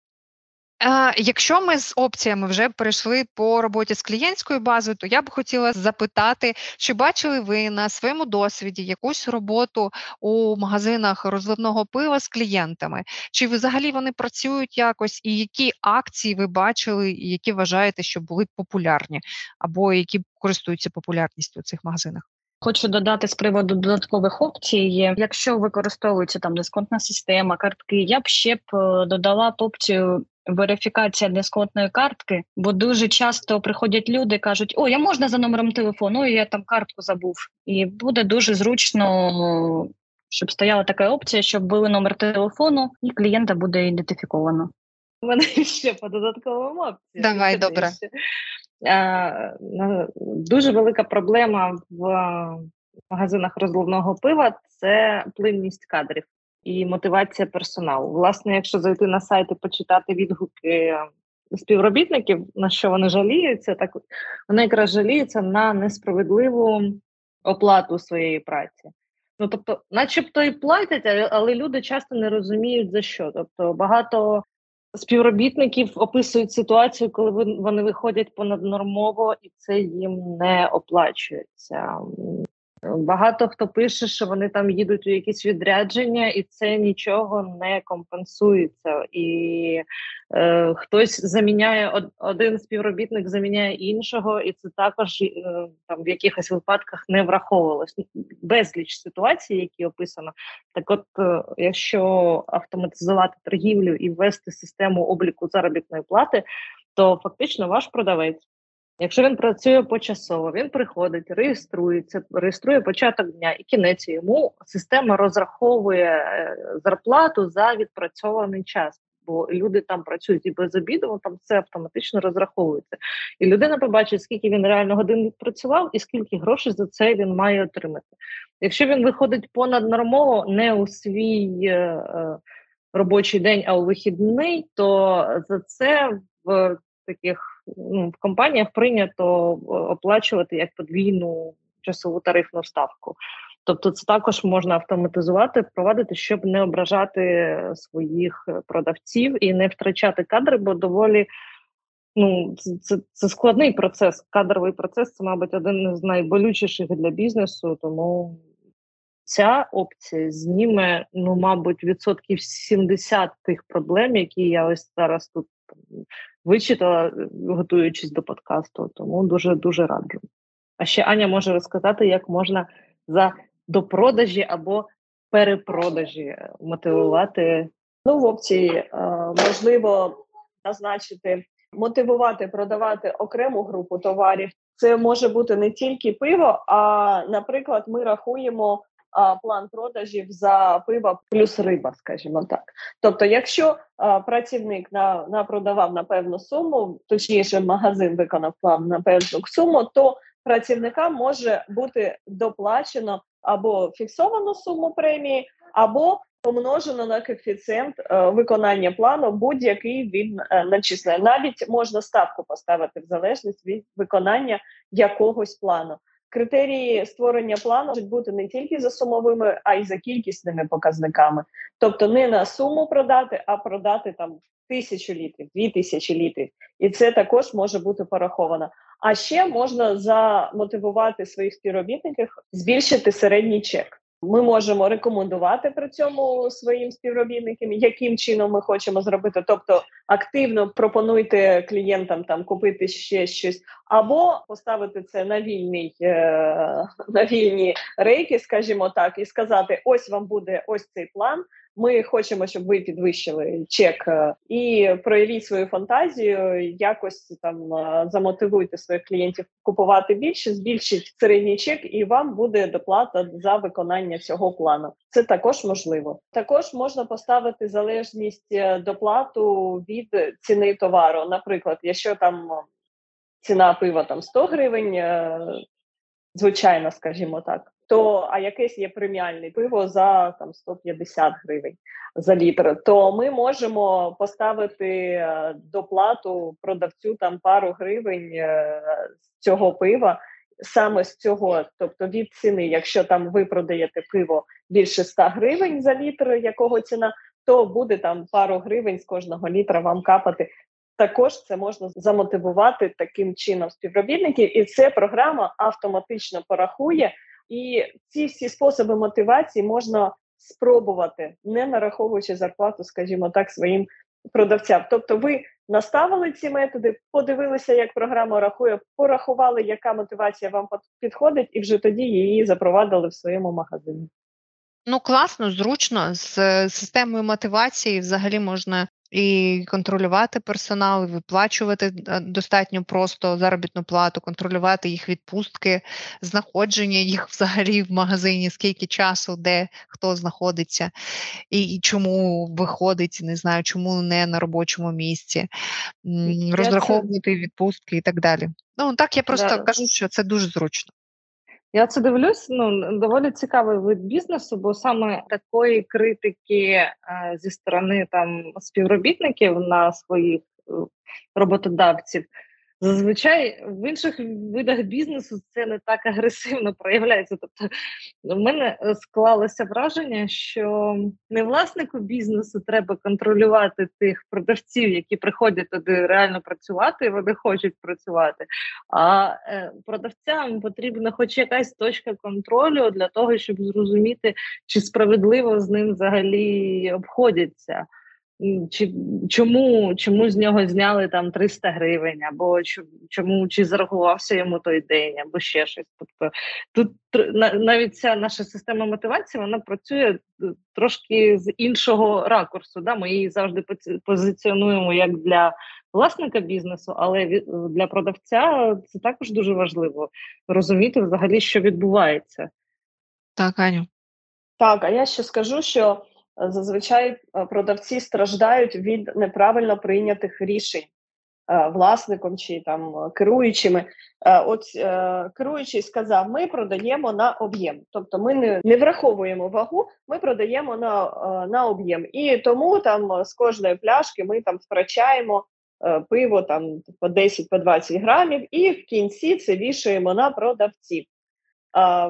Якщо ми з опціями вже перейшли по роботі з клієнтською базою, то я б хотіла запитати, чи бачили ви на своєму досвіді якусь роботу у магазинах розливного пива з клієнтами? Чи взагалі вони працюють якось, і які акції ви бачили, і які вважаєте, що були популярні, або які користуються популярністю у цих магазинах? Хочу додати з приводу додаткових опцій. Якщо використовується там дисконтна система, картки, я б ще б е, додала б опцію. Верифікація дисконтної картки, бо дуже часто приходять люди, кажуть: О, я можна за номером телефону, я там картку забув. І буде дуже зручно, щоб стояла така опція, щоб були номер телефону, і клієнта буде ідентифіковано. У мене ще по додатковим опціям. Давай, Ще добре. Е, Дуже велика проблема в магазинах розливного пива це плинність кадрів і мотивація персоналу. Власне, якщо зайти на сайт і почитати відгуки співробітників, на що вони жаліються, так вони якраз жаліються на несправедливу оплату своєї праці. Ну тобто, начебто і платять, але люди часто не розуміють за що. Тобто багато співробітників описують ситуацію, коли вони виходять понаднормово, і це їм не оплачується. Багато хто пише, що вони там їдуть у якісь відрядження, і це нічого не компенсується. І е, хтось заміняє од- один співробітник, заміняє іншого, і це також е, там в якихось випадках не враховувалось. Безліч ситуацій, які описано. Так, от, е, якщо автоматизувати торгівлю і ввести систему обліку заробітної плати, то фактично ваш продавець. Якщо він працює почасово, він приходить, реєструється, реєструє початок дня і кінець йому система розраховує е, зарплату за відпрацьований час. Бо люди там працюють і без обіду, там все автоматично розраховується. І людина побачить, скільки він реально годин відпрацював, і скільки грошей за це він має отримати. Якщо він виходить понаднормово, не у свій е, е, робочий день, а у вихідний, то за це в таких ну, в компаніях прийнято оплачувати як подвійну часову тарифну ставку. Тобто, це також можна автоматизувати, впровадити, щоб не ображати своїх продавців і не втрачати кадри, бо доволі ну це, це складний процес. Кадровий процес це, мабуть, один з найболючіших для бізнесу, тому. Ця опція зніме, ну, мабуть, відсотків 70 тих проблем, які я ось зараз тут вичитала, готуючись до подкасту. Тому дуже дуже раджу. А ще Аня може розказати, як можна за допродажі або перепродажі мотивувати. Ну, в опції е, можливо назначити, мотивувати, продавати окрему групу товарів. Це може бути не тільки пиво, а, наприклад, ми рахуємо план продажів за пиво плюс риба, скажімо так. Тобто, якщо працівник на, на продавав на певну суму, точніше, магазин виконав план на певну суму, то працівникам може бути доплачено або фіксовану суму премії, або помножено на коефіцієнт е, виконання плану, будь-який він е, начисляє. Навіть можна ставку поставити в залежність від виконання якогось плану. Критерії створення плану можуть бути не тільки за сумовими, а й за кількісними показниками. Тобто не на суму продати, а продати там тисячу літрів, дві тисячі літрів, і це також може бути пораховано. А ще можна замотивувати своїх співробітників збільшити середній чек. Ми можемо рекомендувати при цьому своїм співробітникам, яким чином ми хочемо зробити. Тобто активно пропонуйте клієнтам там купити ще щось, або поставити це на вільний е, на вільні рейки, скажімо так, і сказати: ось вам буде ось цей план. Ми хочемо, щоб ви підвищили чек е, і проявіть свою фантазію, якось там е, замотивуйте своїх клієнтів купувати більше, збільшіть середній чек, і вам буде доплата за виконання цього плану. Це також можливо. Також можна поставити залежність е, доплату від ціни товару. Наприклад, якщо там ціна пива там 100 гривень, звичайно, скажімо так то а якесь є преміальне пиво за там 150 гривень за літр, то ми можемо поставити е, доплату продавцю там пару гривень е, з цього пива. Саме з цього, тобто від ціни, якщо там ви продаєте пиво більше 100 гривень за літр, якого ціна, то буде там пару гривень з кожного літра вам капати. Також це можна замотивувати таким чином співробітників, і це програма автоматично порахує і ці всі способи мотивації можна спробувати, не нараховуючи зарплату, скажімо так, своїм продавцям. Тобто, ви наставили ці методи, подивилися, як програма рахує, порахували, яка мотивація вам підходить, і вже тоді її запровадили в своєму магазині. Ну класно, зручно з системою мотивації взагалі можна і контролювати персонал, і виплачувати е, достатньо просто заробітну плату, контролювати їх відпустки, знаходження їх взагалі в магазині, скільки часу, де хто знаходиться, і, і чому виходить, не знаю, чому не на робочому місці, розраховувати відпустки і так далі. Ну так я просто да. кажу, що це дуже зручно. Я це дивлюсь. Ну доволі цікавий вид бізнесу, бо саме такої критики е, зі сторони там співробітників на своїх е, роботодавців Зазвичай в інших видах бізнесу це не так агресивно проявляється. Тобто, в мене е, склалося враження, що не власнику бізнесу треба контролювати тих продавців, які приходять туди реально працювати, і вони хочуть працювати. А е, продавцям потрібна хоч якась точка контролю для того, щоб зрозуміти, чи справедливо з ним взагалі обходяться чи чому чому з нього зняли там 300 гривень, або чому чи зарахувався йому той день, або ще щось. Тобто тут навіть ця наша система мотивації вона працює е, трошки з іншого ракурсу. Да? Ми її завжди позиціонуємо як для власника бізнесу, але для продавця це також дуже важливо розуміти взагалі, що відбувається. Так, Аню. Так, а я ще скажу, що зазвичай е, продавці страждають від неправильно прийнятих рішень е, власником чи там керуючими. Е, от керуючий сказав: ми продаємо на об'єм, тобто ми не не враховуємо вагу, ми продаємо на на об'єм. І тому там з кожної пляшки ми там втрачаємо пиво там по 10 по 20 грамів, і в кінці це вішаємо на продавців.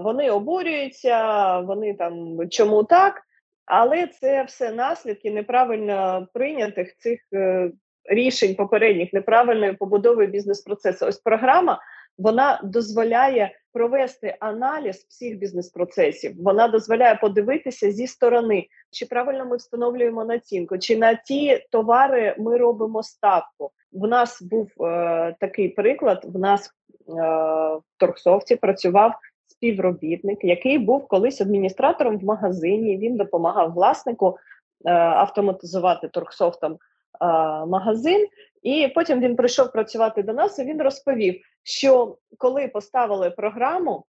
Вони обурюються, вони там чому так, але це все наслідки неправильно прийнятих цих е, рішень попередніх, неправильної побудови бізнес-процесу. Ось програма вона дозволяє провести аналіз всіх бізнес-процесів. Вона дозволяє подивитися зі сторони, чи правильно ми встановлюємо націнку, чи на ті товари ми робимо ставку. В нас був е, такий приклад. В нас е, в торгсофті працював співробітник, який був колись адміністратором в магазині. Він допомагав власнику е, автоматизувати торгсофтом е, магазин. І потім він прийшов працювати до нас. і Він розповів, що коли поставили програму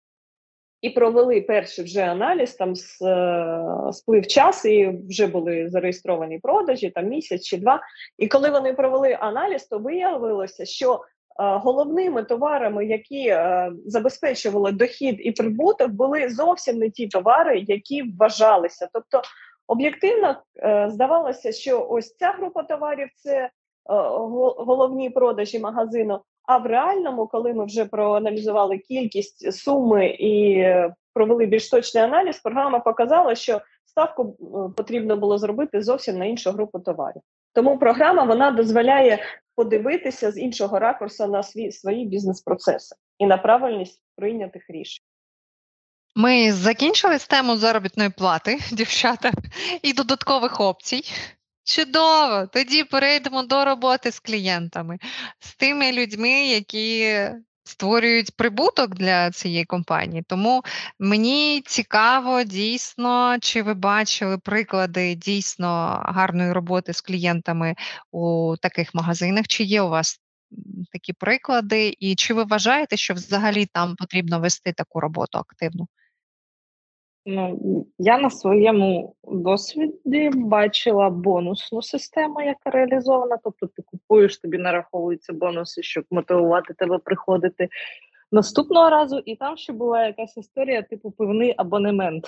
і провели перший вже аналіз, там е, сплив час, і вже були зареєстровані продажі, там місяць чи два. І коли вони провели аналіз, то виявилося, що головними товарами, які е, забезпечували дохід і прибуток, були зовсім не ті товари, які вважалися. Тобто, об'єктивно е, здавалося, що ось ця група товарів це е, головні продажі магазину. А в реальному, коли ми вже проаналізували кількість суми і провели більш точний аналіз, програма показала, що ставку потрібно було зробити зовсім на іншу групу товарів. Тому програма вона дозволяє подивитися з іншого ракурсу на свій свої бізнес-процеси і на правильність прийнятих рішень. Ми закінчили з тему заробітної плати, дівчата, і додаткових опцій. Чудово! Тоді перейдемо до роботи з клієнтами, з тими людьми, які створюють прибуток для цієї компанії. Тому мені цікаво дійсно, чи ви бачили приклади дійсно гарної роботи з клієнтами у таких магазинах, чи є у вас такі приклади, і чи ви вважаєте, що взагалі там потрібно вести таку роботу активну? Ну, я на своєму досвіді бачила бонусну систему, яка реалізована. Тобто ти купуєш, тобі нараховуються бонуси, щоб мотивувати тебе приходити наступного разу. І там ще була якась історія, типу пивний абонемент.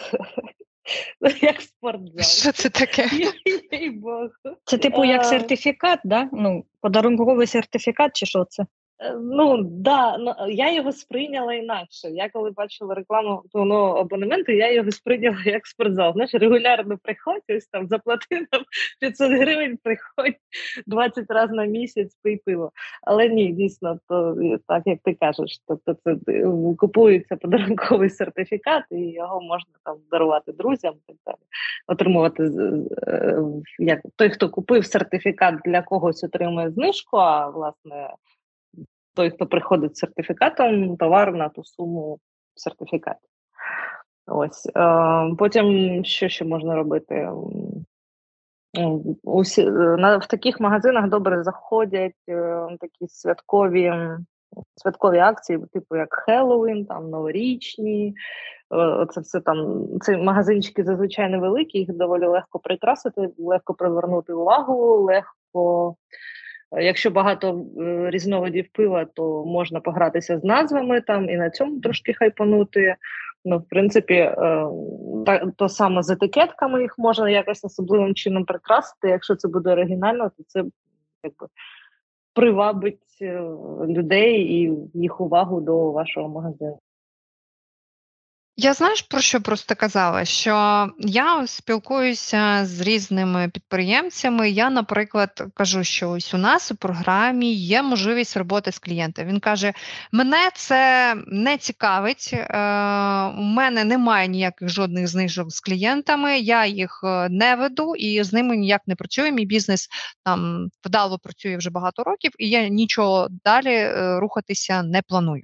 Як спортзал. Що це таке? Це типу як сертифікат, да? Ну, подарунковий сертифікат, чи що це? Е, ну да, ну, я його сприйняла інакше. Я коли бачила рекламу ну, абонементу, я його сприйняла як спортзал. Знаєш, регулярно приходь, ось там заплати нам 500 гривень, приходь 20 разів на місяць пий пиво. Але ні, дійсно, то так як ти кажеш, тобто це е, купується подарунковий сертифікат, і його можна там дарувати друзям, так далі, отримувати е, як той, хто купив сертифікат для когось, отримує знижку, а власне той, хто приходить з сертифікатом, товар на ту суму сертифікат. Ось. Е, Потім що ще можна робити? Усі, на, В таких магазинах добре заходять е, такі святкові святкові акції, типу як Хеллоуін, там новорічні. Е, це все там ці магазинчики зазвичай невеликі, їх доволі легко прикрасити, легко привернути увагу, легко Якщо багато е, різновидів пива, то можна погратися з назвами там і на цьому трошки хайпанути. Ну, в принципі, е, то саме з етикетками їх можна якось особливим чином прикрасити. Якщо це буде оригінально, то це якби привабить е, людей і їх увагу до вашого магазину. Я знаєш, про що просто казала? Що я спілкуюся з різними підприємцями. Я, наприклад, кажу, що ось у нас у програмі є можливість роботи з клієнтом. Він каже: мене це не цікавить, е, у мене немає ніяких жодних знижок з клієнтами, я їх е, не веду і з ними ніяк не працюю. Мій бізнес там вдало працює вже багато років, і я нічого далі е, рухатися не планую.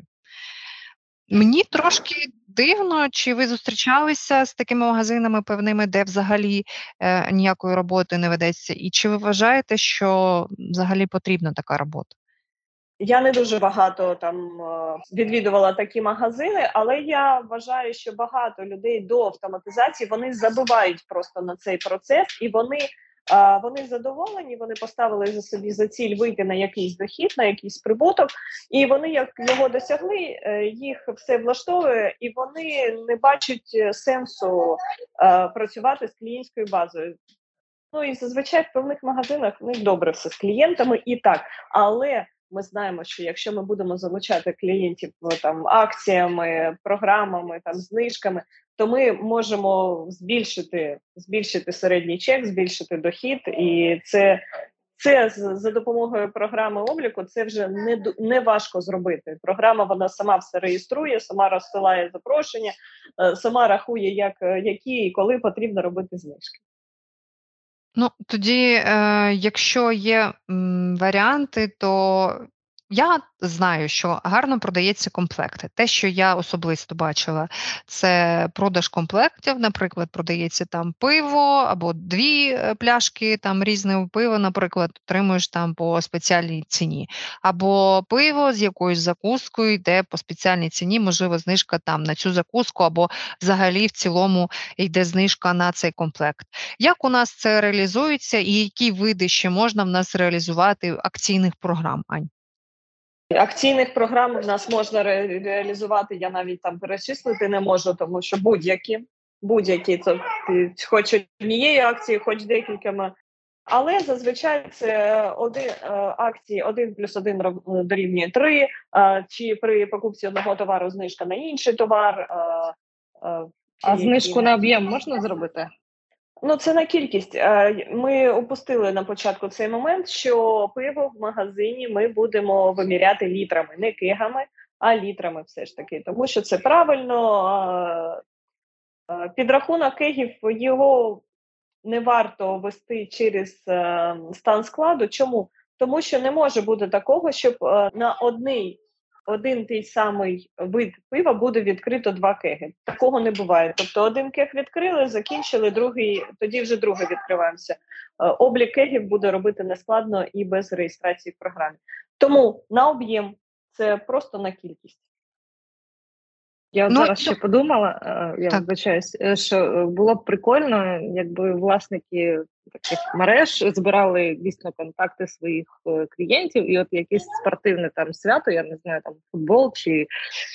Мені трошки дивно, чи ви зустрічалися з такими магазинами певними, де взагалі е, ніякої роботи не ведеться, і чи ви вважаєте, що взагалі потрібна така робота? Я не дуже багато там е, відвідувала такі магазини, але я вважаю, що багато людей до автоматизації вони забувають просто на цей процес і вони вони задоволені, вони поставили за собі за ціль вийти на якийсь дохід, на якийсь прибуток, і вони як його досягли, е, їх все влаштовує, і вони не бачать е, сенсу працювати з клієнтською базою. Ну і зазвичай в певних магазинах ну, добре все з клієнтами і так. Але ми знаємо, що якщо ми будемо залучати клієнтів там акціями, програмами, там знижками, то ми можемо збільшити збільшити середній чек, збільшити дохід, і це це за допомогою програми обліку. Це вже не не важко зробити. Програма вона сама все реєструє, сама розсилає запрошення, е, сама рахує, як які і коли потрібно робити знижки. Ну, тоді, е, якщо є м, варіанти, то я знаю, що гарно продається комплекти. Те, що я особисто бачила, це продаж комплектів. Наприклад, продається там пиво або дві е, пляшки там різного пива, наприклад, отримуєш там по спеціальній ціні, або пиво з якоюсь закускою йде по спеціальній ціні, можливо, знижка там на цю закуску, або взагалі в цілому йде знижка на цей комплект. Як у нас це реалізується, і які види ще можна в нас реалізувати акційних програм? Ань? Акційних програм в нас можна ре реалізувати. Я навіть там перечислити не можу, тому що будь-які будь-які це хоч однієї акції, хоч декількома. Але зазвичай це один е, акції один плюс один дорівнює три, е, чи при покупці одного товару знижка на інший товар. Е, а знижку на об'єм можна зробити? Ну, це на кількість. Ми опустили на початку цей момент, що пиво в магазині ми будемо виміряти літрами, не кигами, а літрами все ж таки. Тому що це правильно. Підрахунок кегів його не варто вести через е, стан складу. Чому? Тому що не може бути такого, щоб е, на одній один той самий вид пива буде відкрито два кеги. Такого не буває. Тобто один кег відкрили, закінчили, другий, тоді вже другий відкриваємося. Е, облік кегів буде робити нескладно і без реєстрації в програмі. Тому на об'єм це просто на кількість. Я ну, зараз ще подумала, е, я вибачаюсь, е, що було б прикольно, якби власники таких мереж збирали дійсно контакти своїх е, клієнтів, і от якесь спортивне там свято, я не знаю, там футбол чи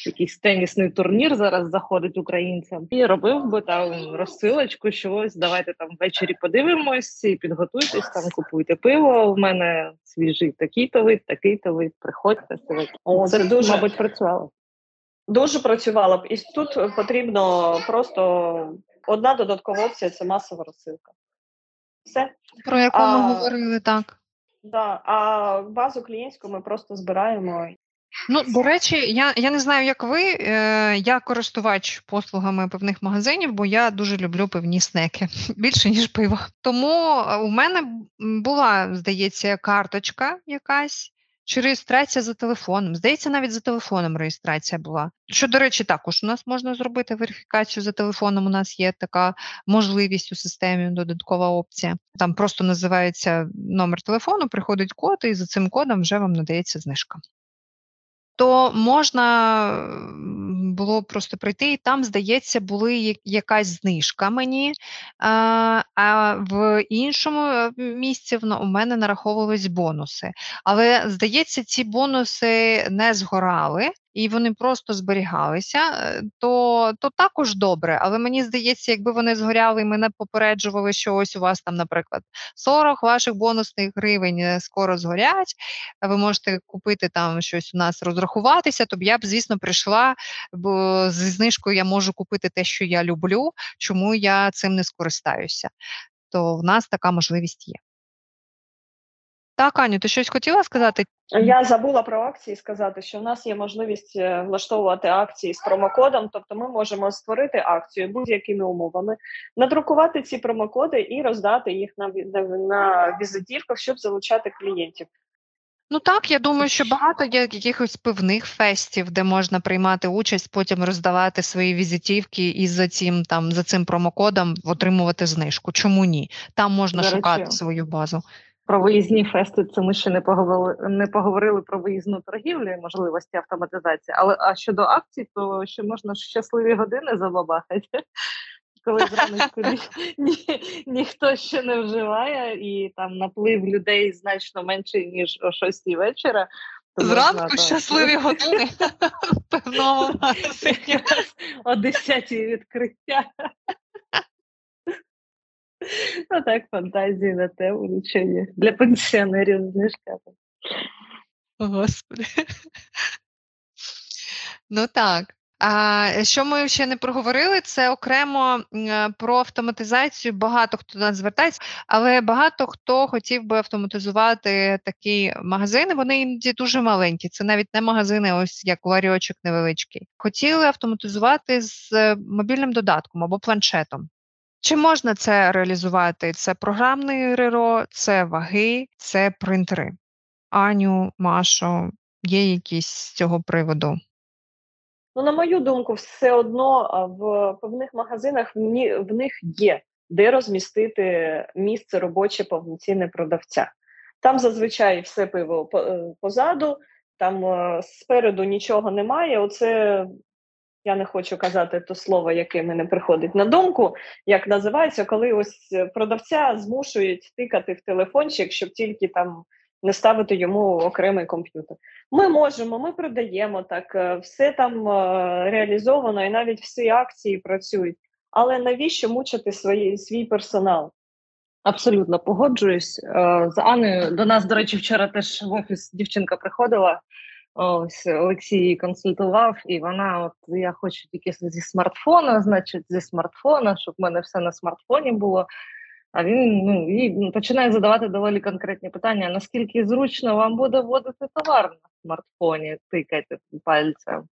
якийсь тенісний турнір зараз заходить українцям, і робив би там розсилочку, що ось давайте там ввечері подивимось і підготуйтесь, там купуйте пиво. У мене свіжий такий-то вид, такий-то вид, приходьте. О, це, це дуже мабуть працювало. Дуже працювало б, і тут потрібно просто одна додаткова опція це масова розсилка. Все. Про яку а, ми говорили, так. Да, А базу клієнтську ми просто збираємо. Ну, до речі, я я не знаю, як ви. Е, Я користувач послугами певних магазинів, бо я дуже люблю певні снеки більше, ніж пиво. Тому у мене була, здається, карточка якась, чи реєстрація за телефоном. Здається, навіть за телефоном реєстрація була. Що, до речі, також у нас можна зробити верифікацію за телефоном. У нас є така можливість у системі, додаткова опція. Там просто називається номер телефону, приходить код, і за цим кодом вже вам надається знижка то можна було просто прийти, і там, здається, були якась знижка мені, а в іншому е, місці у мене нараховувались бонуси. Але, здається, ці бонуси не згорали і вони просто зберігалися, е, то то також добре. Але мені здається, якби вони згоряли і мене попереджували, що ось у вас там, наприклад, 40 ваших бонусних гривень е, скоро згорять, ви можете купити там щось у нас розрахуватися, то б я б, звісно, прийшла, бо зі знижкою я можу купити те, що я люблю, чому я цим не скористаюся. То в нас така можливість є. Так, Аню, ти щось хотіла сказати? Я забула про акції сказати, що в нас є можливість е, влаштовувати акції з промокодом, тобто ми можемо створити акцію будь-якими умовами, надрукувати ці промокоди і роздати їх на на візитівках, щоб залучати клієнтів. Ну так, я думаю, що багато є якихось пивних фестів, де можна приймати участь, потім роздавати свої візитівки і за цим там за цим промокодом отримувати знижку. Чому ні? Там можна До шукати свою базу. Про виїзні фести це ми ще не поговорили не поговорили про виїзну торгівлю і можливості автоматизації. Але а щодо акцій, то ще можна щасливі години забабахати, коли зранку ні, ні, ніхто ще не вживає, і там наплив людей значно менший ніж о 6 вечора. Зранку щасливі години в певному о 10 відкриття. Ну так, фантазії на тему нічого. Для пенсіонерів знижка. Господи. Ну так. А що ми ще не проговорили, це окремо е, про автоматизацію. Багато хто до нас звертається, але багато хто хотів би автоматизувати такі магазини. Вони іноді дуже маленькі. Це навіть не магазини, ось як ларьочок невеличкий. Хотіли автоматизувати з е, мобільним додатком або планшетом. Чи можна це реалізувати? Це програмний РРО, це ваги, це принтери. Аню, Машо, є якісь з цього приводу? Ну, на мою думку, все одно в певних магазинах в, них є де розмістити місце робоче повноцінне продавця. Там зазвичай все пиво е, позаду, там е, спереду нічого немає. Оце я не хочу казати то слово, яке мене приходить на думку, як називається, коли ось продавця змушують тикати в телефончик, щоб тільки там не ставити йому окремий комп'ютер. Ми можемо, ми продаємо так, е, все там е, реалізовано, і навіть всі акції працюють. Але навіщо мучити свої, свій персонал? Абсолютно погоджуюсь. Е, з Анною до нас, до речі, вчора теж в офіс дівчинка приходила. Ось Олексій консультував, і вона, от я хочу тільки зі смартфона, значить, зі смартфона, щоб в мене все на смартфоні було. А він ну, і починає задавати доволі конкретні питання: наскільки зручно вам буде вводити товар на смартфоні, тикайте пальцем.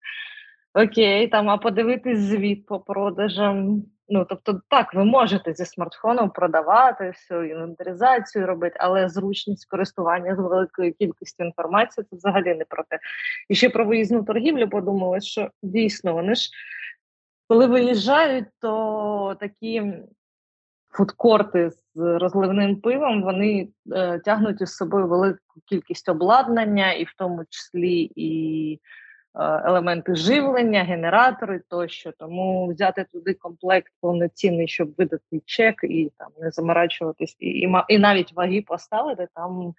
Окей, там, а подивитись звіт по продажам. Ну, тобто, так, ви можете зі смартфоном продавати всю інвентаризацію робити, але зручність користування з великою кількістю інформації це взагалі не про те. І ще про виїзну торгівлю подумали, що дійсно вони ж, коли виїжджають, то такі фудкорти з розливним пивом вони е, тягнуть із собою велику кількість обладнання, і в тому числі і елементи живлення, генератори тощо. Тому взяти туди комплект повноцінний, щоб видати чек і там не заморачуватись, і і, і навіть ваги поставити там.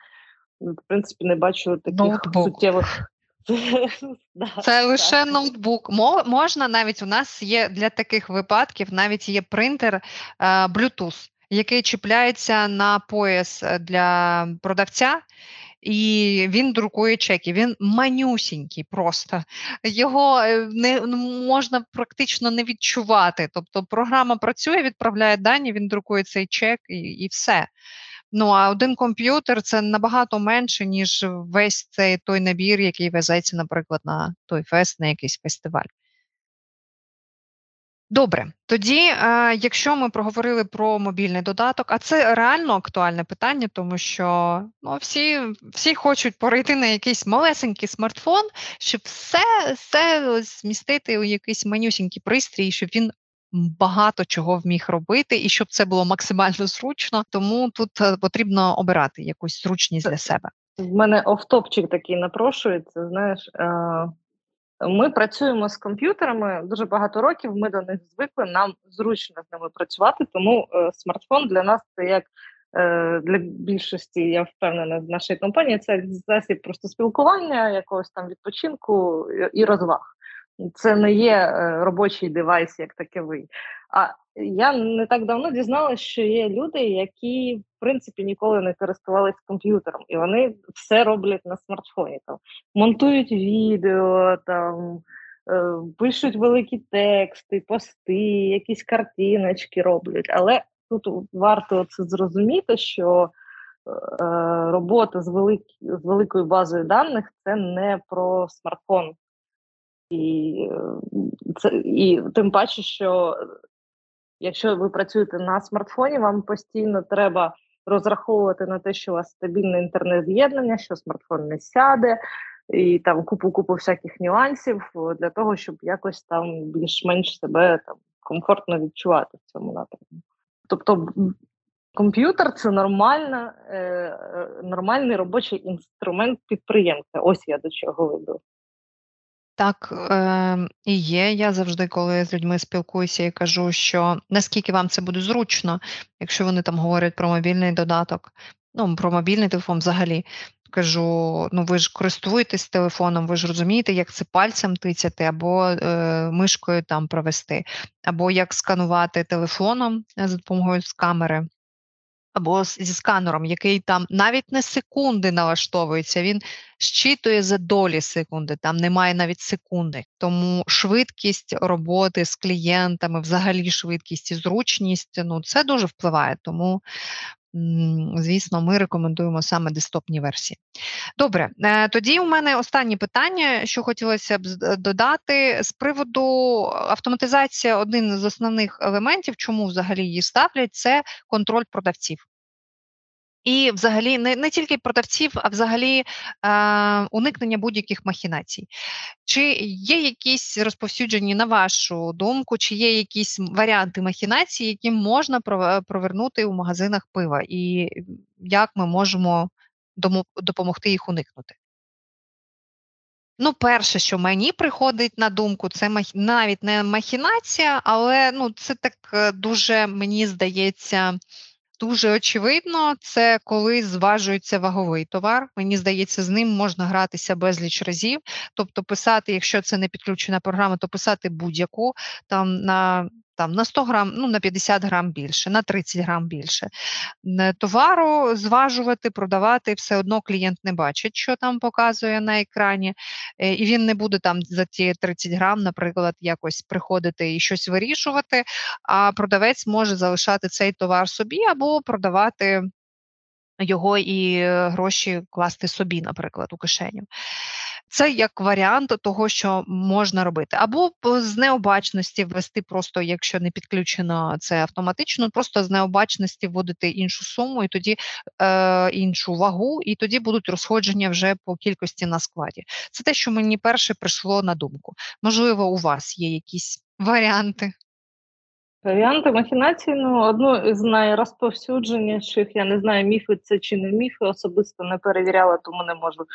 В принципі, не бачу таких Ноутбук. суттєвих Це лише ноутбук. Можна навіть у нас є для таких випадків навіть є принтер е, Bluetooth, який чіпляється на пояс е, для продавця. І він друкує чеки. Він манюсінький просто. Його е, не ну, можна практично не відчувати. Тобто програма працює, відправляє дані, він друкує цей чек і, і все. Ну а один комп'ютер це набагато менше, ніж весь цей той набір, який везеться, наприклад, на той фест, на якийсь фестиваль. Добре, тоді, е, якщо ми проговорили про мобільний додаток, а це реально актуальне питання, тому що ну, всі всі хочуть перейти на якийсь малесенький смартфон, щоб все все змістити у якийсь манюсінький пристрій, щоб він багато чого вміг робити, і щоб це було максимально зручно, тому тут е, потрібно обирати якусь зручність для себе. В мене офтопчик такий напрошується. Знаєш, е, ми працюємо з комп'ютерами дуже багато років. Ми до них звикли. Нам зручно з ними працювати, тому е, смартфон для нас це як. Для більшості, я впевнена, з нашої компанії це засіб просто спілкування, якогось там відпочинку і розваг. Це не є е, робочий девайс, як таковий. А я не так давно дізналася, що є люди, які в принципі ніколи не користувалися комп'ютером, і вони все роблять на смартфоні. Там монтують відео, там е, пишуть великі тексти, пости, якісь картиночки роблять. Але тут варто це зрозуміти, що е, робота з велик... з великою базою даних це не про смартфон. І це і тим паче, що якщо ви працюєте на смартфоні, вам постійно треба розраховувати на те, що у вас стабільне інтернет-з'єднання, що смартфон не сяде, і там купу-купу всяких нюансів для того, щоб якось там більш-менш себе там комфортно відчувати в цьому напрямку. Тобто комп'ютер це нормальна, е, е, нормальний робочий інструмент підприємця. Ось я до чого веду. Так, е, і є. Я завжди, коли з людьми спілкуюся і кажу, що наскільки вам це буде зручно, якщо вони там говорять про мобільний додаток, ну про мобільний телефон взагалі. Кажу, ну ви ж користуєтесь телефоном, ви ж розумієте, як це пальцем тицяти, або е, мишкою там провести, або як сканувати телефоном за допомогою з камери. Або зі сканером, який там навіть не секунди налаштовується, він щитує за долі секунди, там немає навіть секунди. Тому швидкість роботи з клієнтами, взагалі швидкість і зручність, ну це дуже впливає. Тому звісно, ми рекомендуємо саме десктопні версії. Добре, е, тоді у мене останнє питання, що хотілося б додати з приводу автоматизації, один з основних елементів, чому взагалі її ставлять, це контроль продавців. І, взагалі, не не тільки продавців, а взагалі е, уникнення будь-яких махінацій. Чи є якісь розповсюджені, на вашу думку, чи є якісь варіанти махінацій, які можна провернути у магазинах пива, і як ми можемо допомогти їх уникнути? Ну, перше, що мені приходить на думку, це мах... навіть не махінація, але ну, це так е, дуже, мені здається, Дуже очевидно, це коли зважується ваговий товар. Мені здається, з ним можна гратися безліч разів. Тобто, писати, якщо це не підключена програма, то писати будь-яку там на там на 100 грам, ну на 50 грам більше, на 30 грам більше. Товару зважувати, продавати, все одно клієнт не бачить, що там показує на екрані, е, і він не буде там за ті 30 грам, наприклад, якось приходити і щось вирішувати, а продавець може залишати цей товар собі або продавати. Його і гроші класти собі, наприклад, у кишеню. Це як варіант того, що можна робити, або з необачності ввести, просто якщо не підключено це автоматично, просто з необачності вводити іншу суму і тоді е, іншу вагу, і тоді будуть розходження вже по кількості на складі. Це те, що мені перше прийшло на думку. Можливо, у вас є якісь варіанти. Варіанти махінації, ну, одну з найрозповсюдженіших, я не знаю, міфи це чи не міфи, особисто не перевіряла, тому не можу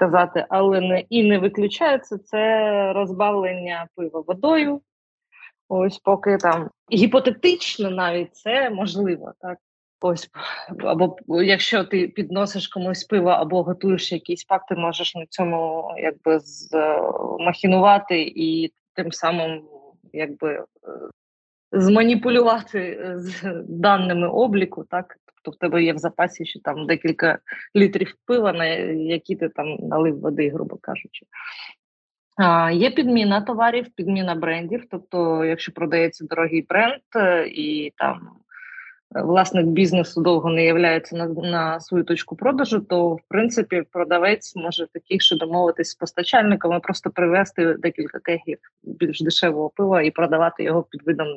казати, але не і не виключається це розбавлення пива водою. Ось поки там гіпотетично навіть це можливо, так. Ось або якщо ти підносиш комусь пиво або готуєш якийсь пак, ти можеш на цьому якби змахінувати і тим самим якби е, зманіпулювати з даними обліку, так Тобто в тебе є в запасі ще там декілька літрів пива, на які ти там налив води, грубо кажучи. А, Є підміна товарів, підміна брендів. Тобто, якщо продається дорогий бренд е, і там е, власник бізнесу довго не являється на на свою точку продажу, то в принципі продавець може таких домовитись з постачальниками, просто привезти декілька кегів більш дешевого пива і продавати його під видом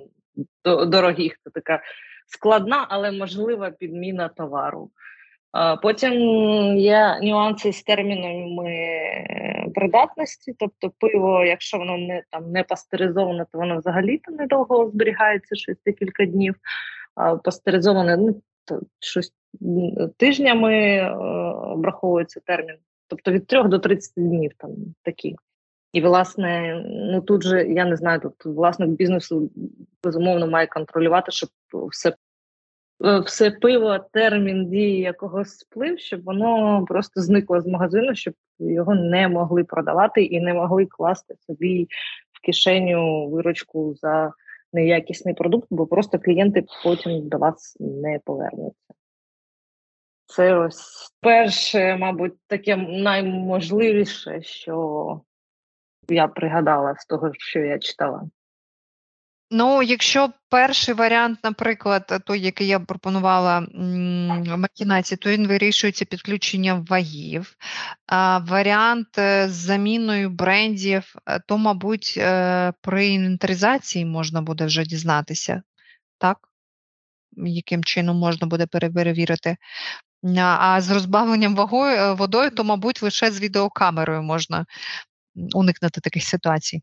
дорогих. Це така складна, але можлива підміна товару. Потім є нюанси з термінами придатності, тобто пиво, якщо воно не там не пастеризоване, то воно взагалі то недовго зберігається щось декілька днів. Пастеризоване ну, то щось тижнями е, обраховується термін, тобто від 3 до 30 днів там такі. І, власне, ну тут же я не знаю, тут власник бізнесу безумовно має контролювати, щоб все е, все пиво, термін дії якогось сплив, щоб воно просто зникло з магазину, щоб його не могли продавати і не могли класти собі в кишеню виручку за неякісний продукт, бо просто клієнти потім до вас не повернуться. Це ось перше, мабуть, таке найможливіше, що я пригадала з того, що я читала. Ну, якщо перший варіант, наприклад, той, який я пропонувала махінації, то він вирішується підключенням вагів. А Варіант е, з заміною брендів, е, то, мабуть, е, при інвентаризації можна буде вже дізнатися, так? Яким чином можна буде перевірити. А з розбавленням вагою, водою, то, мабуть, лише з відеокамерою можна уникнути таких ситуацій.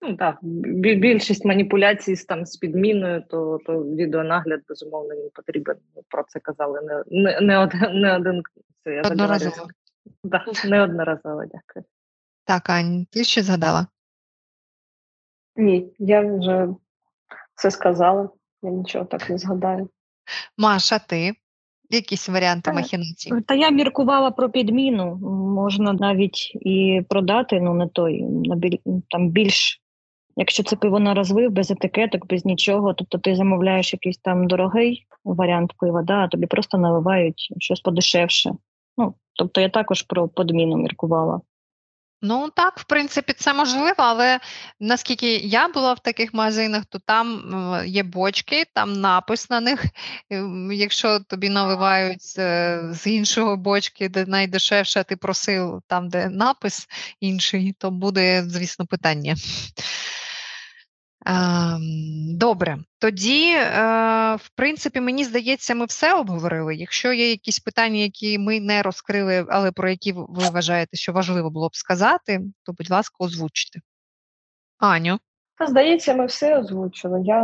Ну так, більшість маніпуляцій з там з підміною, то то відеонагляд безумовно не потрібен. Про це казали не не, не один не один це я одноразово. Так, неодноразово, дякую. Так, Ань, ти що згадала? Ні, я вже все сказала, я нічого так не згадаю. Маша, ти? Якісь варіанти махінацій? Та я міркувала про підміну. Можна навіть і продати, ну не той, на біль, там більш Якщо це пиво на розвив, без етикеток, без нічого, тобто ти замовляєш якийсь там дорогий варіант пива, да, а тобі просто наливають щось подешевше. Ну, Тобто я також про подміну міркувала. Ну так, в принципі, це можливо, але наскільки я була в таких магазинах, то там є бочки, там напис на них. Якщо тобі наливають з іншого бочки, де найдешевше, ти просив там, де напис інший, то буде, звісно, питання. Ем, добре, тоді, е, в принципі, мені здається, ми все обговорили. Якщо є якісь питання, які ми не розкрили, але про які ви вважаєте, що важливо було б сказати, то, будь ласка, озвучте. Аню. Здається, ми все озвучили. Я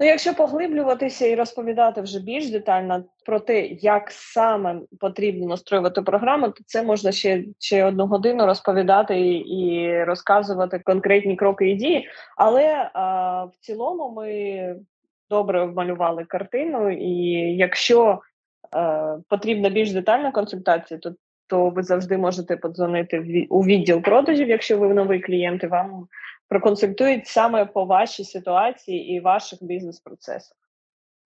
Ну, якщо поглиблюватися і розповідати вже більш детально про те, як саме потрібно настроювати програму, то це можна ще ще одну годину розповідати і, і розказувати конкретні кроки і дії. Але а, в цілому ми добре вмалювали картину, і якщо а, потрібна більш детальна консультація, то то ви завжди можете подзвонити у відділ продажів, якщо ви новий клієнт, і вам проконсультують саме по вашій ситуації і ваших бізнес-процесах.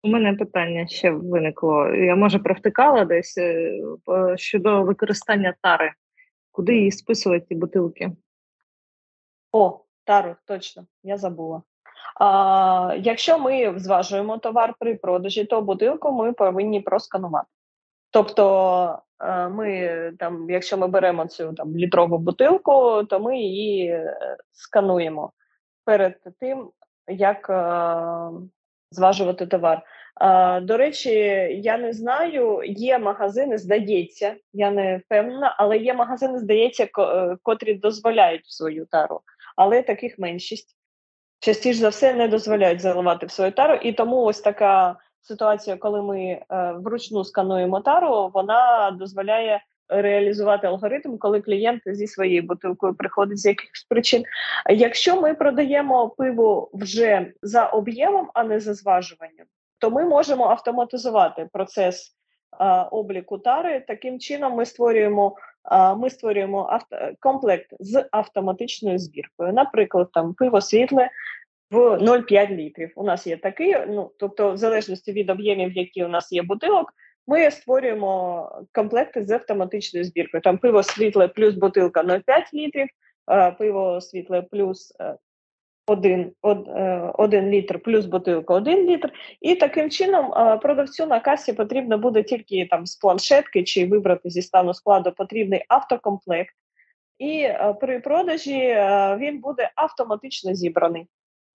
У мене питання ще виникло. Я може провтикала десь е, щодо використання тари. Куди її списувати ті бутилки? О, тару, точно, я забула. А, Якщо ми зважуємо товар при продажі, то бутилку ми повинні просканувати. Тобто, е, ми там, якщо ми беремо цю там літрову бутилку, то ми її е, скануємо перед тим, як е, зважувати товар. До речі, я не знаю, є магазини, здається, я не впевнена, але є магазини, здається, котрі дозволяють свою тару, але таких меншість. Частіше за все не дозволяють заливати в свою тару, і тому ось така ситуація, коли ми е, вручну скануємо тару, вона дозволяє реалізувати алгоритм, коли клієнт зі своєю бутилкою приходить з якихось причин. Якщо ми продаємо пиво вже за об'ємом, а не за зважуванням, то ми можемо автоматизувати процес е, обліку тари. Таким чином, ми створюємо. Е, ми створюємо авто комплект з автоматичною збіркою. Наприклад, там пиво світле в 0,5 літрів. У нас є такий, ну тобто, в залежності від об'ємів, які у нас є бутилок, ми створюємо комплекти з автоматичною збіркою. Там пиво світле плюс бутилка 0,5 літрів, пиво світле плюс 1, е, 1 е, літр плюс бутилка 1 літр. І таким чином продавцю на касі потрібно буде тільки там з планшетки чи вибрати зі стану складу потрібний автокомплект. І е, при продажі він буде автоматично зібраний.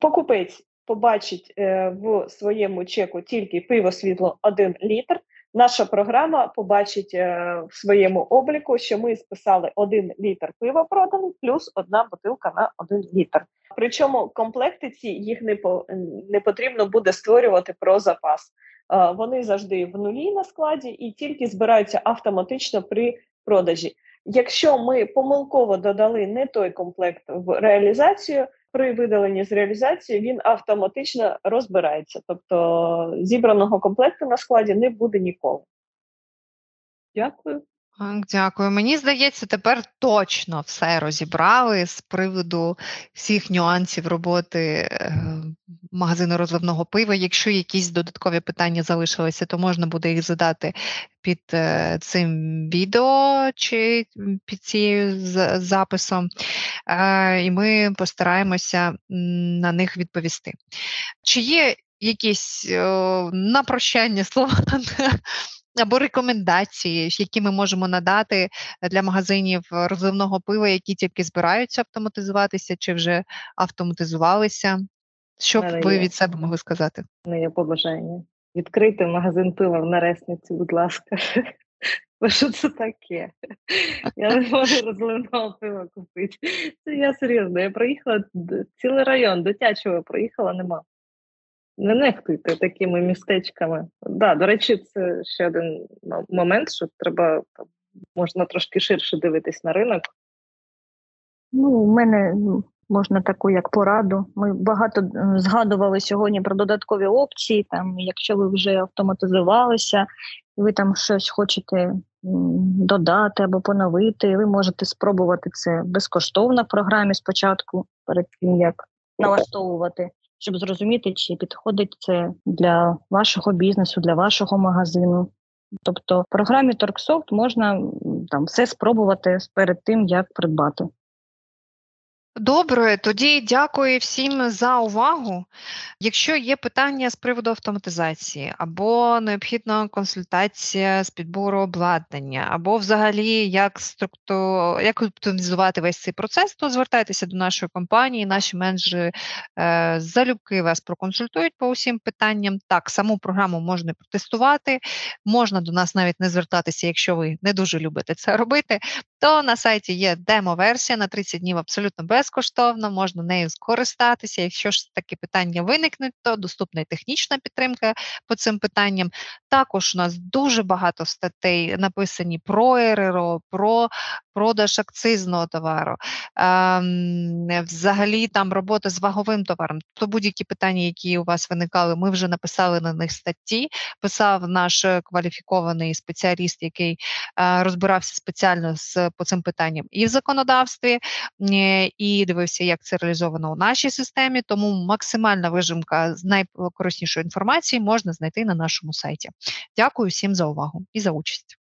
Покупець побачить е, в своєму чеку тільки пиво світло 1 літр. Наша програма побачить е, в своєму обліку, що ми списали 1 літр пива проданий, плюс одна бутилка на 1 літр. Причому комплекти ці їх не по не потрібно буде створювати про запас. Е, вони завжди в нулі на складі і тільки збираються автоматично при продажі. Якщо ми помилково додали не той комплект в реалізацію при видаленні з реалізації він автоматично розбирається. Тобто зібраного комплекту на складі не буде ніколи. Дякую. Дякую. Мені здається, тепер точно все розібрали з приводу всіх нюансів роботи е, магазину розливного пива. Якщо якісь додаткові питання залишилися, то можна буде їх задати під е, цим відео чи під цією записом, е, і ми постараємося на них відповісти. Чи є якісь на прощання слова? Або рекомендації, які ми можемо надати для магазинів розливного пива, які тільки збираються автоматизуватися чи вже автоматизувалися. Що б ви від себе могли сказати? Не є побажання. Відкрити магазин пива в Наресниці, будь ласка. Бо що це таке? Я не можу розливного пива купити. Це я серйозно. Я проїхала цілий район дитячого проїхала, нема не нехтуйте такими містечками. Да, До речі, це ще один момент, що треба можна трошки ширше дивитись на ринок. Ну, у мене можна таку як пораду. Ми багато згадували сьогодні про додаткові опції. Там, Якщо ви вже автоматизувалися, і ви там щось хочете додати або поновити. Ви можете спробувати це безкоштовно в програмі спочатку, перед тим як налаштовувати, щоб зрозуміти, чи підходить це для вашого бізнесу, для вашого магазину. Тобто в програмі Торксофт можна там все спробувати перед тим, як придбати. Добре, тоді дякую всім за увагу. Якщо є питання з приводу автоматизації, або необхідна консультація з підбору обладнання, або взагалі як структу... як оптимізувати весь цей процес, то звертайтеся до нашої компанії, наші менеджери е, залюбки вас проконсультують по усім питанням. Так, саму програму можна протестувати, можна до нас навіть не звертатися, якщо ви не дуже любите це робити. То на сайті є демо-версія на 30 днів абсолютно без безкоштовно, можна нею скористатися. Якщо ж такі питання виникнуть, то доступна і технічна підтримка по цим питанням. Також у нас дуже багато статей написані про РРО, про продаж акцизного товару, ем, взагалі там робота з ваговим товаром. То будь-які питання, які у вас виникали, ми вже написали на них статті. Писав наш кваліфікований спеціаліст, який е, розбирався спеціально з по цим питанням і в законодавстві, і дивився, як це реалізовано у нашій системі. Тому максимальна вижимка з найкориснішої інформації можна знайти на нашому сайті. Дякую всім за увагу і за участь.